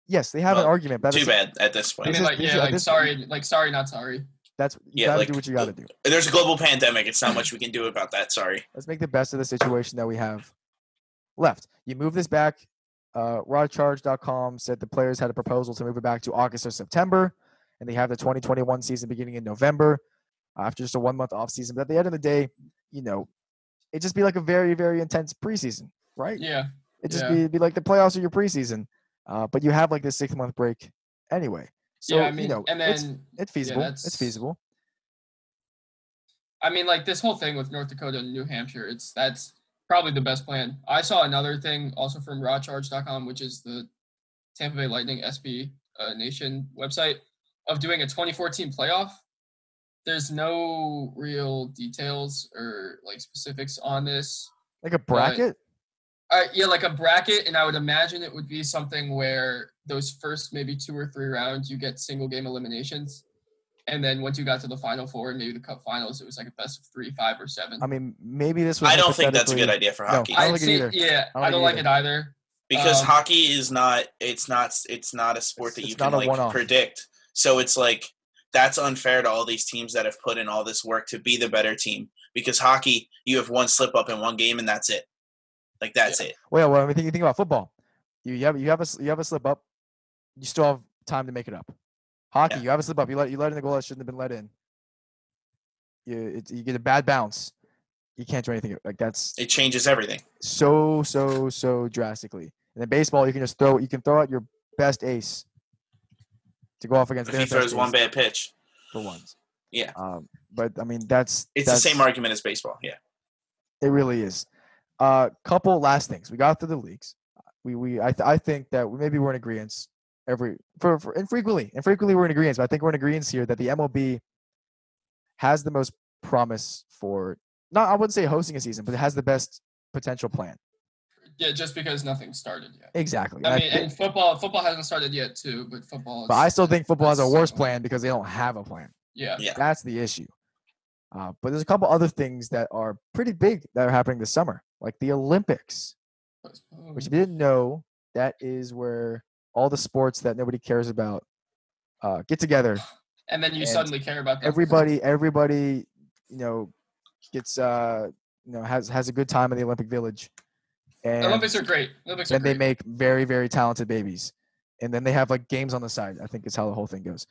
[SPEAKER 1] yes, they have an argument. But
[SPEAKER 3] Too bad at this point.
[SPEAKER 1] This
[SPEAKER 2] mean, like, yeah, like
[SPEAKER 1] this-
[SPEAKER 2] sorry, like sorry, not sorry.
[SPEAKER 1] That's you
[SPEAKER 3] Yeah,
[SPEAKER 1] gotta
[SPEAKER 3] like,
[SPEAKER 1] do what you gotta do.
[SPEAKER 3] There's a global pandemic. It's not much we can do about that. Sorry.
[SPEAKER 1] Let's make the best of the situation that we have left. You move this back. Uh, RawCharge.com said the players had a proposal to move it back to August or September, and they have the 2021 season beginning in November after just a one month off season. But at the end of the day, you know, it just be like a very, very intense preseason, right?
[SPEAKER 2] Yeah,
[SPEAKER 1] It just
[SPEAKER 2] Yeah.
[SPEAKER 1] be, be like the playoffs or your preseason, uh, but you have like this six month break anyway. So
[SPEAKER 2] yeah, I mean,
[SPEAKER 1] you know,
[SPEAKER 2] and
[SPEAKER 1] it's
[SPEAKER 2] then
[SPEAKER 1] it's feasible. It's feasible.
[SPEAKER 2] I mean, like this whole thing with North Dakota and New Hampshire, it's that's probably the best plan. I saw another thing also from rawcharge.com, which is the Tampa Bay Lightning SB uh, Nation website, of doing a 2014 playoff. There's no real details or like specifics on this.
[SPEAKER 1] Like a bracket.
[SPEAKER 2] Uh, yeah, like a bracket, and I would imagine it would be something where those first maybe two or three rounds you get single game eliminations, and then once you got to the final four and maybe the cup finals, it was like a best of three, five, or seven.
[SPEAKER 1] I mean, maybe this was.
[SPEAKER 3] I don't think that's a good idea for
[SPEAKER 1] No,
[SPEAKER 3] hockey.
[SPEAKER 1] I don't
[SPEAKER 2] I
[SPEAKER 1] like it
[SPEAKER 2] see,
[SPEAKER 1] either.
[SPEAKER 2] yeah,
[SPEAKER 1] I
[SPEAKER 2] I
[SPEAKER 1] don't
[SPEAKER 2] don't,
[SPEAKER 1] like
[SPEAKER 2] like
[SPEAKER 1] it
[SPEAKER 2] it either.
[SPEAKER 3] because
[SPEAKER 2] Um,
[SPEAKER 3] hockey is not it's not it's not a sport
[SPEAKER 1] It's-
[SPEAKER 3] that you
[SPEAKER 1] it's
[SPEAKER 3] can
[SPEAKER 1] not a
[SPEAKER 3] like
[SPEAKER 1] one-off.
[SPEAKER 3] predict so it's like that's unfair to all these teams that have put in all this work to be the better team because hockey you have one slip up in one game and that's it like that's it
[SPEAKER 1] Well, well, I mean, think, you think about football. You, you have you have a you have a slip up. You still have time to make it up. Hockey,
[SPEAKER 3] Yeah.
[SPEAKER 1] you have a slip up. You let you let in the goal that shouldn't have been let in. You it, you get a bad bounce. You can't do anything. Like that's
[SPEAKER 3] it changes everything
[SPEAKER 1] so so so drastically. And in baseball, you can just throw you can throw out your best ace to go off against.
[SPEAKER 3] if he throws one bad pitch
[SPEAKER 1] for once.
[SPEAKER 3] Yeah.
[SPEAKER 1] Um, but I mean that's
[SPEAKER 3] it's
[SPEAKER 1] that's,
[SPEAKER 3] the same argument as baseball yeah
[SPEAKER 1] It really is. Uh, couple last things. We got through the leagues. We we I th- I think that we- maybe we're in agreement every for, for infrequently infrequently we're in agreement. But I think we're in agreement here that the MLB has the most promise for not I wouldn't say hosting a season, but it has the best potential plan.
[SPEAKER 2] Yeah, just because nothing started yet.
[SPEAKER 1] Exactly.
[SPEAKER 2] I
[SPEAKER 1] I
[SPEAKER 2] mean,
[SPEAKER 1] thi-
[SPEAKER 2] and football, football hasn't started yet too, but football.
[SPEAKER 1] but I still think football has a worse
[SPEAKER 2] so-
[SPEAKER 1] plan because they don't have a plan.
[SPEAKER 2] yeah,
[SPEAKER 3] Yeah.
[SPEAKER 1] That's the issue. Uh, but there's a couple other things that are pretty big that are happening this summer, like the Olympics. which if you didn't know, that is where all the sports that nobody cares about uh, get together.
[SPEAKER 2] and then you
[SPEAKER 1] and
[SPEAKER 2] suddenly care about that.
[SPEAKER 1] Everybody, everybody, you know, gets uh, you know has has a good time in the Olympic Village, and
[SPEAKER 2] Olympics are great. Olympics are
[SPEAKER 1] then they
[SPEAKER 2] great.
[SPEAKER 1] make very very talented babies, and then they have like games on the side. I think is how the whole thing goes.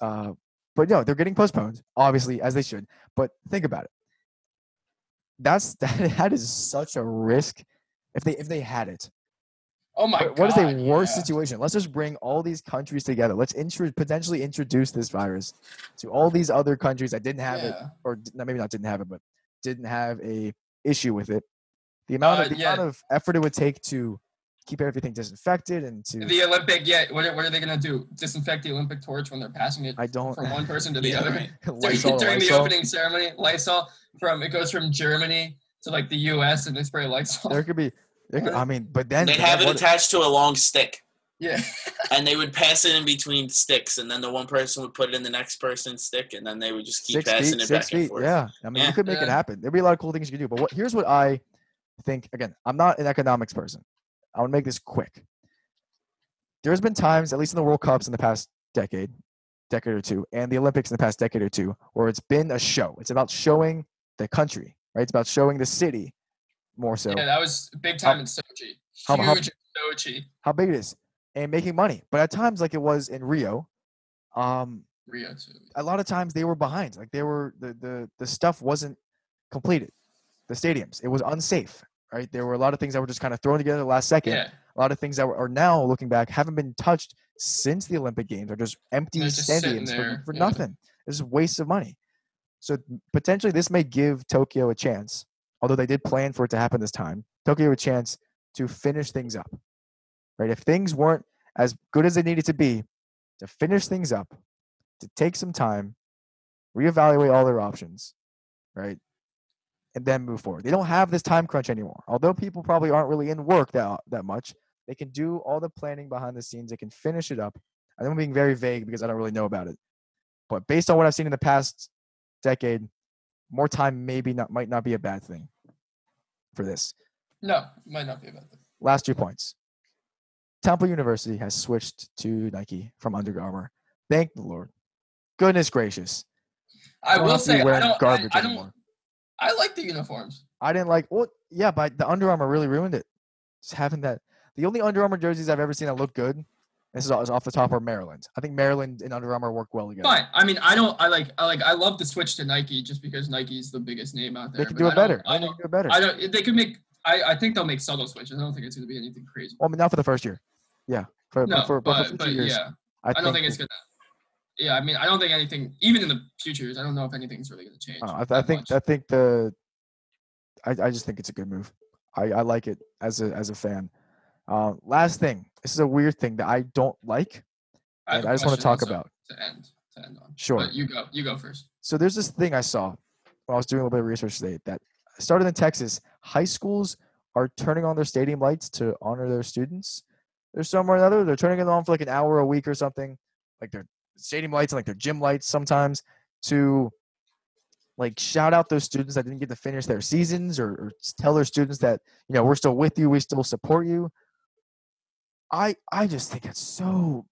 [SPEAKER 1] Uh, but no, they're getting postponed, obviously as they should. But think about it. That's that, [laughs] that is such a risk if they if they had it.
[SPEAKER 2] oh my
[SPEAKER 1] What-
[SPEAKER 2] god!
[SPEAKER 1] what is a worse
[SPEAKER 2] yeah.
[SPEAKER 1] situation? Let's just bring all these countries together. Let's intro- potentially introduce this virus to all these other countries that didn't have it, or maybe not didn't have it, but didn't have a issue with it. The amount
[SPEAKER 2] Uh,
[SPEAKER 1] of the
[SPEAKER 2] yeah.
[SPEAKER 1] amount of effort it would take to keep everything disinfected and to
[SPEAKER 2] The Olympic, yeah. What are, what are they gonna do? Disinfect the Olympic torch when they're passing it
[SPEAKER 1] I don't
[SPEAKER 2] from one person to the [laughs]
[SPEAKER 3] Yeah,
[SPEAKER 2] other [laughs]
[SPEAKER 3] right.
[SPEAKER 2] during,
[SPEAKER 1] Lysol,
[SPEAKER 2] during the
[SPEAKER 1] Lysol.
[SPEAKER 2] opening ceremony? Lysol from it goes from Germany to like the U.S. and they spray Lysol.
[SPEAKER 1] There could be. There could, I [laughs] mean, but then
[SPEAKER 3] they'd have it
[SPEAKER 1] what-
[SPEAKER 3] attached to a long stick
[SPEAKER 2] yeah,
[SPEAKER 3] and they would pass it in between sticks and then the one person would put it in the next person's stick and then they would just keep
[SPEAKER 1] six
[SPEAKER 3] passing
[SPEAKER 1] feet,
[SPEAKER 3] it
[SPEAKER 1] six
[SPEAKER 3] back and
[SPEAKER 1] feet.
[SPEAKER 3] forth
[SPEAKER 1] Yeah, I mean, you could make it happen. There'd be a lot of cool things you could do. But what here's what I think. Again, I'm not an economics person. I want to make this quick. There's been times, at least in the World Cups in the past decade, decade or two, and the Olympics in the past decade or two, where it's been a show. It's about showing the country, right? It's about showing the city more so
[SPEAKER 2] yeah. That was big time in Sochi.
[SPEAKER 1] how- how-
[SPEAKER 2] Sochi.
[SPEAKER 1] how big it is and making money. But at times, like it was in Rio, um,
[SPEAKER 2] Rio too.
[SPEAKER 1] a lot of times they were behind. Like they were the the the stuff wasn't completed. The stadiums, it was unsafe. Right, there were a lot of things that were just kind of thrown together the last second.
[SPEAKER 2] Yeah,
[SPEAKER 1] A lot of things that were, are now looking back haven't been touched since the Olympic Games. Are just empty
[SPEAKER 2] just
[SPEAKER 1] stadiums for, for
[SPEAKER 2] yeah.
[SPEAKER 1] nothing. It's just waste of money. So potentially this may give Tokyo a chance, although they did plan for it to happen this time. Tokyo a chance to finish things up. Right, if things weren't as good as they needed to be, to finish things up, to take some time, reevaluate all their options, right? And then move forward. They don't have this time crunch anymore. Although people probably aren't really in work that that much, they can do all the planning behind the scenes. They can finish it up. I I'm being very vague because I don't really know about it. But based on what I've seen in the past decade, more time maybe not might not be a bad thing for this.
[SPEAKER 2] no, it might not be about that.
[SPEAKER 1] Last two points. Temple University has switched to Nike from Under Armour. Thank the Lord. Goodness gracious.
[SPEAKER 2] I
[SPEAKER 1] don't
[SPEAKER 2] will say I don't. I,
[SPEAKER 1] garbage
[SPEAKER 2] I don't. I like the uniforms.
[SPEAKER 1] I didn't like well, yeah, but the Under Armour really ruined it. Just having that the only Under Armour jerseys I've ever seen that look good, this is off the top are Maryland. I think Maryland and Under Armour work well together.
[SPEAKER 2] Fine. I mean, I don't. I like. I like. I love the switch to Nike just because Nike's the biggest name out there.
[SPEAKER 1] They can do it
[SPEAKER 2] don't-
[SPEAKER 1] better.
[SPEAKER 2] I
[SPEAKER 1] I think they
[SPEAKER 2] don't.
[SPEAKER 1] can do it better.
[SPEAKER 2] I don't. They could make. I. I think they'll make subtle switches. I don't think it's going to be anything crazy.
[SPEAKER 1] Well, I mean, not for the first year. Yeah, for
[SPEAKER 2] No,
[SPEAKER 1] for, but for
[SPEAKER 2] but but
[SPEAKER 1] years,
[SPEAKER 2] yeah,
[SPEAKER 1] I,
[SPEAKER 2] I don't think it's gonna. Yeah, I mean, I don't think anything, even in the future years, I don't know if anything's really going to change.
[SPEAKER 1] Uh, I, I think
[SPEAKER 2] much.
[SPEAKER 1] I think the I, I just think it's a good move. I, I like it as a as a fan. Uh, last thing, this is a weird thing that I don't like,
[SPEAKER 2] I,
[SPEAKER 1] I just want to talk about.
[SPEAKER 2] to end to end on.
[SPEAKER 1] Sure.
[SPEAKER 2] But you go. You go first.
[SPEAKER 1] So there's this thing I saw when I was doing a little bit of research today that started in Texas. High schools are turning on their stadium lights to honor their students. There's somewhere or another they're turning it on for like an hour a week or something, like their stadium lights and like their gym lights sometimes to like shout out those students that didn't get to finish their seasons or, or tell their students that you know we're still with you, we still support you. I I just think it's so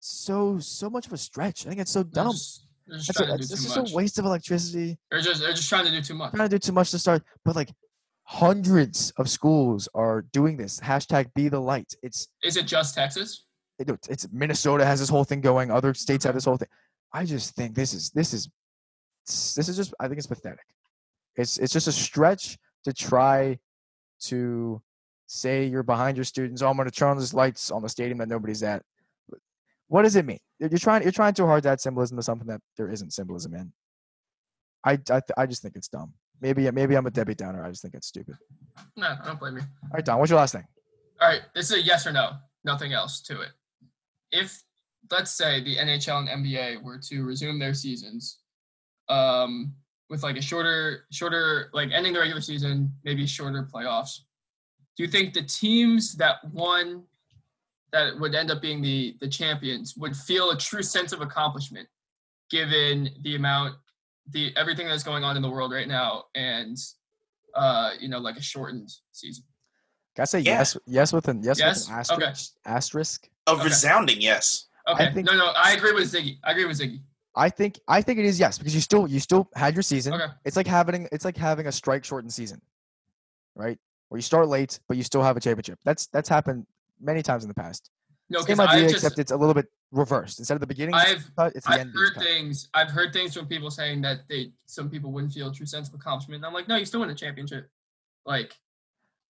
[SPEAKER 1] so so much of a stretch. I think it's so dumb.
[SPEAKER 2] just, they're just
[SPEAKER 1] That's a,
[SPEAKER 2] trying to
[SPEAKER 1] it's just
[SPEAKER 2] much.
[SPEAKER 1] a waste of electricity.
[SPEAKER 2] They're just they're just trying to do too much.
[SPEAKER 1] Trying to do too much to start, but like hundreds of schools are doing this. Hashtag be the light. It's
[SPEAKER 2] Is it just Texas?
[SPEAKER 1] It- it's it's Minnesota has this whole thing going. Other states have this whole thing. I just think this is this is this is just I think it's pathetic. It's it's just a stretch to try to say you're behind your students. Oh, I'm going to turn on these lights on the stadium that nobody's at. What does it mean? You're trying you're trying too hard to add symbolism to something that there isn't symbolism in. I I, th- I just think it's dumb. Maybe maybe I'm a Debbie Downer. I just think it's stupid.
[SPEAKER 2] No, I don't blame you.
[SPEAKER 1] All right, Don. What's your last thing?
[SPEAKER 2] All right, this is a yes or no, nothing else to it. If let's say the NHL and NBA were to resume their seasons, um, with like a shorter, shorter, like ending the regular season, maybe shorter playoffs, do you think the teams that won, that would end up being the the champions, would feel a true sense of accomplishment, given the amount, the everything that's going on in the world right now, and uh, you know, like a shortened season?
[SPEAKER 1] Can I say
[SPEAKER 3] Yeah.
[SPEAKER 1] yes? Yes with an yes,
[SPEAKER 2] Yes?
[SPEAKER 1] with an
[SPEAKER 2] Okay.
[SPEAKER 1] asterisk. Asterisk.
[SPEAKER 3] A
[SPEAKER 2] Okay.
[SPEAKER 3] resounding yes.
[SPEAKER 2] Okay.
[SPEAKER 1] think-
[SPEAKER 2] no, no, I agree with Ziggy. I agree with Ziggy.
[SPEAKER 1] I think I think it is yes because you still you still had your season.
[SPEAKER 2] Okay.
[SPEAKER 1] It's like having it's like having a strike shortened season, right? Where you start late but you still have a championship. That's that's happened many times in the past.
[SPEAKER 2] No,
[SPEAKER 1] Same idea,
[SPEAKER 2] just
[SPEAKER 1] except it's a little bit reversed. Instead of the beginning,
[SPEAKER 2] I've
[SPEAKER 1] cut, it's the
[SPEAKER 2] I've
[SPEAKER 1] end. is
[SPEAKER 2] heard
[SPEAKER 1] cut.
[SPEAKER 2] things. I've heard things from people saying that they some people wouldn't feel a true sense of accomplishment. And I'm like, no, you still win a championship. Like,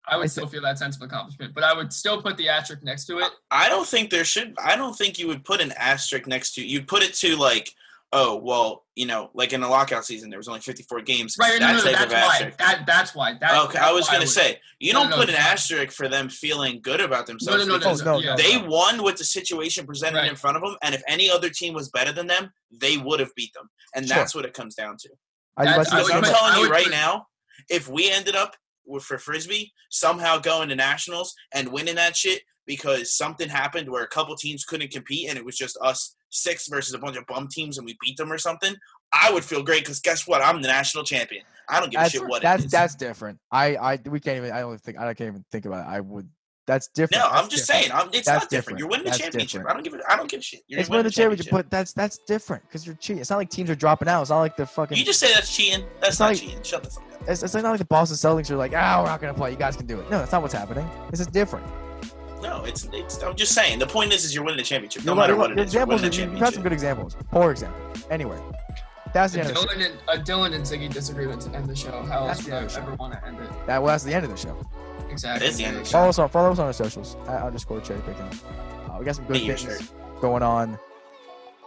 [SPEAKER 2] I would
[SPEAKER 1] I
[SPEAKER 2] still feel that sense of accomplishment, but I would still put the asterisk next to it.
[SPEAKER 3] I don't think there should. I don't think you would put an asterisk next to. You'd put it to like, oh well, you know, like in a lockout season, there was only 54 games.
[SPEAKER 2] Right?
[SPEAKER 3] That
[SPEAKER 2] no, no,
[SPEAKER 3] type
[SPEAKER 2] that's
[SPEAKER 3] of
[SPEAKER 2] why. That that's why. That,
[SPEAKER 3] okay,
[SPEAKER 2] that's
[SPEAKER 3] I was gonna
[SPEAKER 2] would-
[SPEAKER 3] say you
[SPEAKER 2] No,
[SPEAKER 3] don't
[SPEAKER 2] no,
[SPEAKER 3] put an
[SPEAKER 2] no.
[SPEAKER 3] asterisk for them feeling good about themselves.
[SPEAKER 2] no, no,
[SPEAKER 3] because
[SPEAKER 1] no,
[SPEAKER 2] yeah.
[SPEAKER 3] They won with the situation presented
[SPEAKER 2] Right.
[SPEAKER 3] in front of them, and if any other team was better than them, they would have beat them, and
[SPEAKER 1] Sure.
[SPEAKER 3] that's what it comes down to.
[SPEAKER 1] I,
[SPEAKER 2] That's-
[SPEAKER 1] that's-
[SPEAKER 2] I
[SPEAKER 3] Because
[SPEAKER 2] would
[SPEAKER 3] I'm telling
[SPEAKER 2] I
[SPEAKER 3] you right now, if we ended up with for frisbee somehow going to nationals and winning that shit because something happened where a couple teams couldn't compete and it was just us six versus a bunch of bum teams and we beat them or something, I would feel great because guess what? I'm the national champion. I don't give a shit what
[SPEAKER 1] that's
[SPEAKER 3] it is.
[SPEAKER 1] that's different. I I we can't even. I don't think I can't even think about it. I would. That's different.
[SPEAKER 3] no,
[SPEAKER 1] That's
[SPEAKER 3] I'm just
[SPEAKER 1] different.
[SPEAKER 3] saying. I'm, it's
[SPEAKER 1] That's
[SPEAKER 3] not different. You're winning the
[SPEAKER 1] That's
[SPEAKER 3] championship.
[SPEAKER 1] different.
[SPEAKER 3] I don't give. A, I don't give a shit. You're
[SPEAKER 1] It's
[SPEAKER 3] winning
[SPEAKER 1] winning the championship, but that's that's different because you're cheating. It's not like teams are dropping out. It's not like the fucking.
[SPEAKER 3] you just say that's cheating. That's
[SPEAKER 1] It's
[SPEAKER 3] not
[SPEAKER 1] like-
[SPEAKER 3] cheating. Shut the fuck up.
[SPEAKER 1] It's, it's like not like the Boston Celtics are like, ah, we're not gonna play. You guys can do it. No, that's not what's happening. This is different.
[SPEAKER 3] No, it's, it's. I'm just saying. The point is, is you're winning the championship. No
[SPEAKER 1] You're
[SPEAKER 3] matter
[SPEAKER 1] you're
[SPEAKER 3] what
[SPEAKER 1] right.
[SPEAKER 3] it
[SPEAKER 1] Your
[SPEAKER 3] is, you're
[SPEAKER 1] examples.
[SPEAKER 3] winning the
[SPEAKER 1] You've got some
[SPEAKER 3] championship.
[SPEAKER 1] good examples. Poor example. Anyway, that's the
[SPEAKER 2] A
[SPEAKER 1] end of the show.
[SPEAKER 2] Dylan and a Dylan and Ziggy disagreement to end the show. How
[SPEAKER 1] That's
[SPEAKER 2] else would I
[SPEAKER 1] end of the show.
[SPEAKER 2] ever want to end it?
[SPEAKER 1] That well, that's the end of the show.
[SPEAKER 2] Exactly.
[SPEAKER 3] is the end of.
[SPEAKER 1] Follow us on follow us on our socials at underscore cherry picking. Uh, we got some good
[SPEAKER 3] Hey, your
[SPEAKER 1] things going on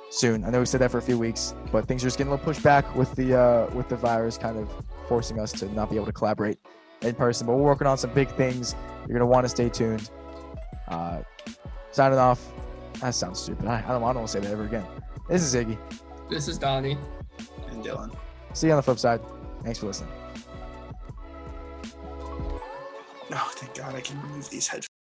[SPEAKER 1] soon. I know we said that for a few weeks, but things are just getting a little pushed back with the uh, with the virus kind of forcing us to not be able to collaborate in person. But we're working on some big things. You're gonna want to stay tuned. Uh, signing off. That sounds stupid. I, I don't. I don't want to say that ever again. This is Ziggy.
[SPEAKER 2] This is Donnie.
[SPEAKER 3] And Dylan.
[SPEAKER 1] See you on the flip side. Thanks for listening.
[SPEAKER 3] Oh, thank God I can remove these headphones.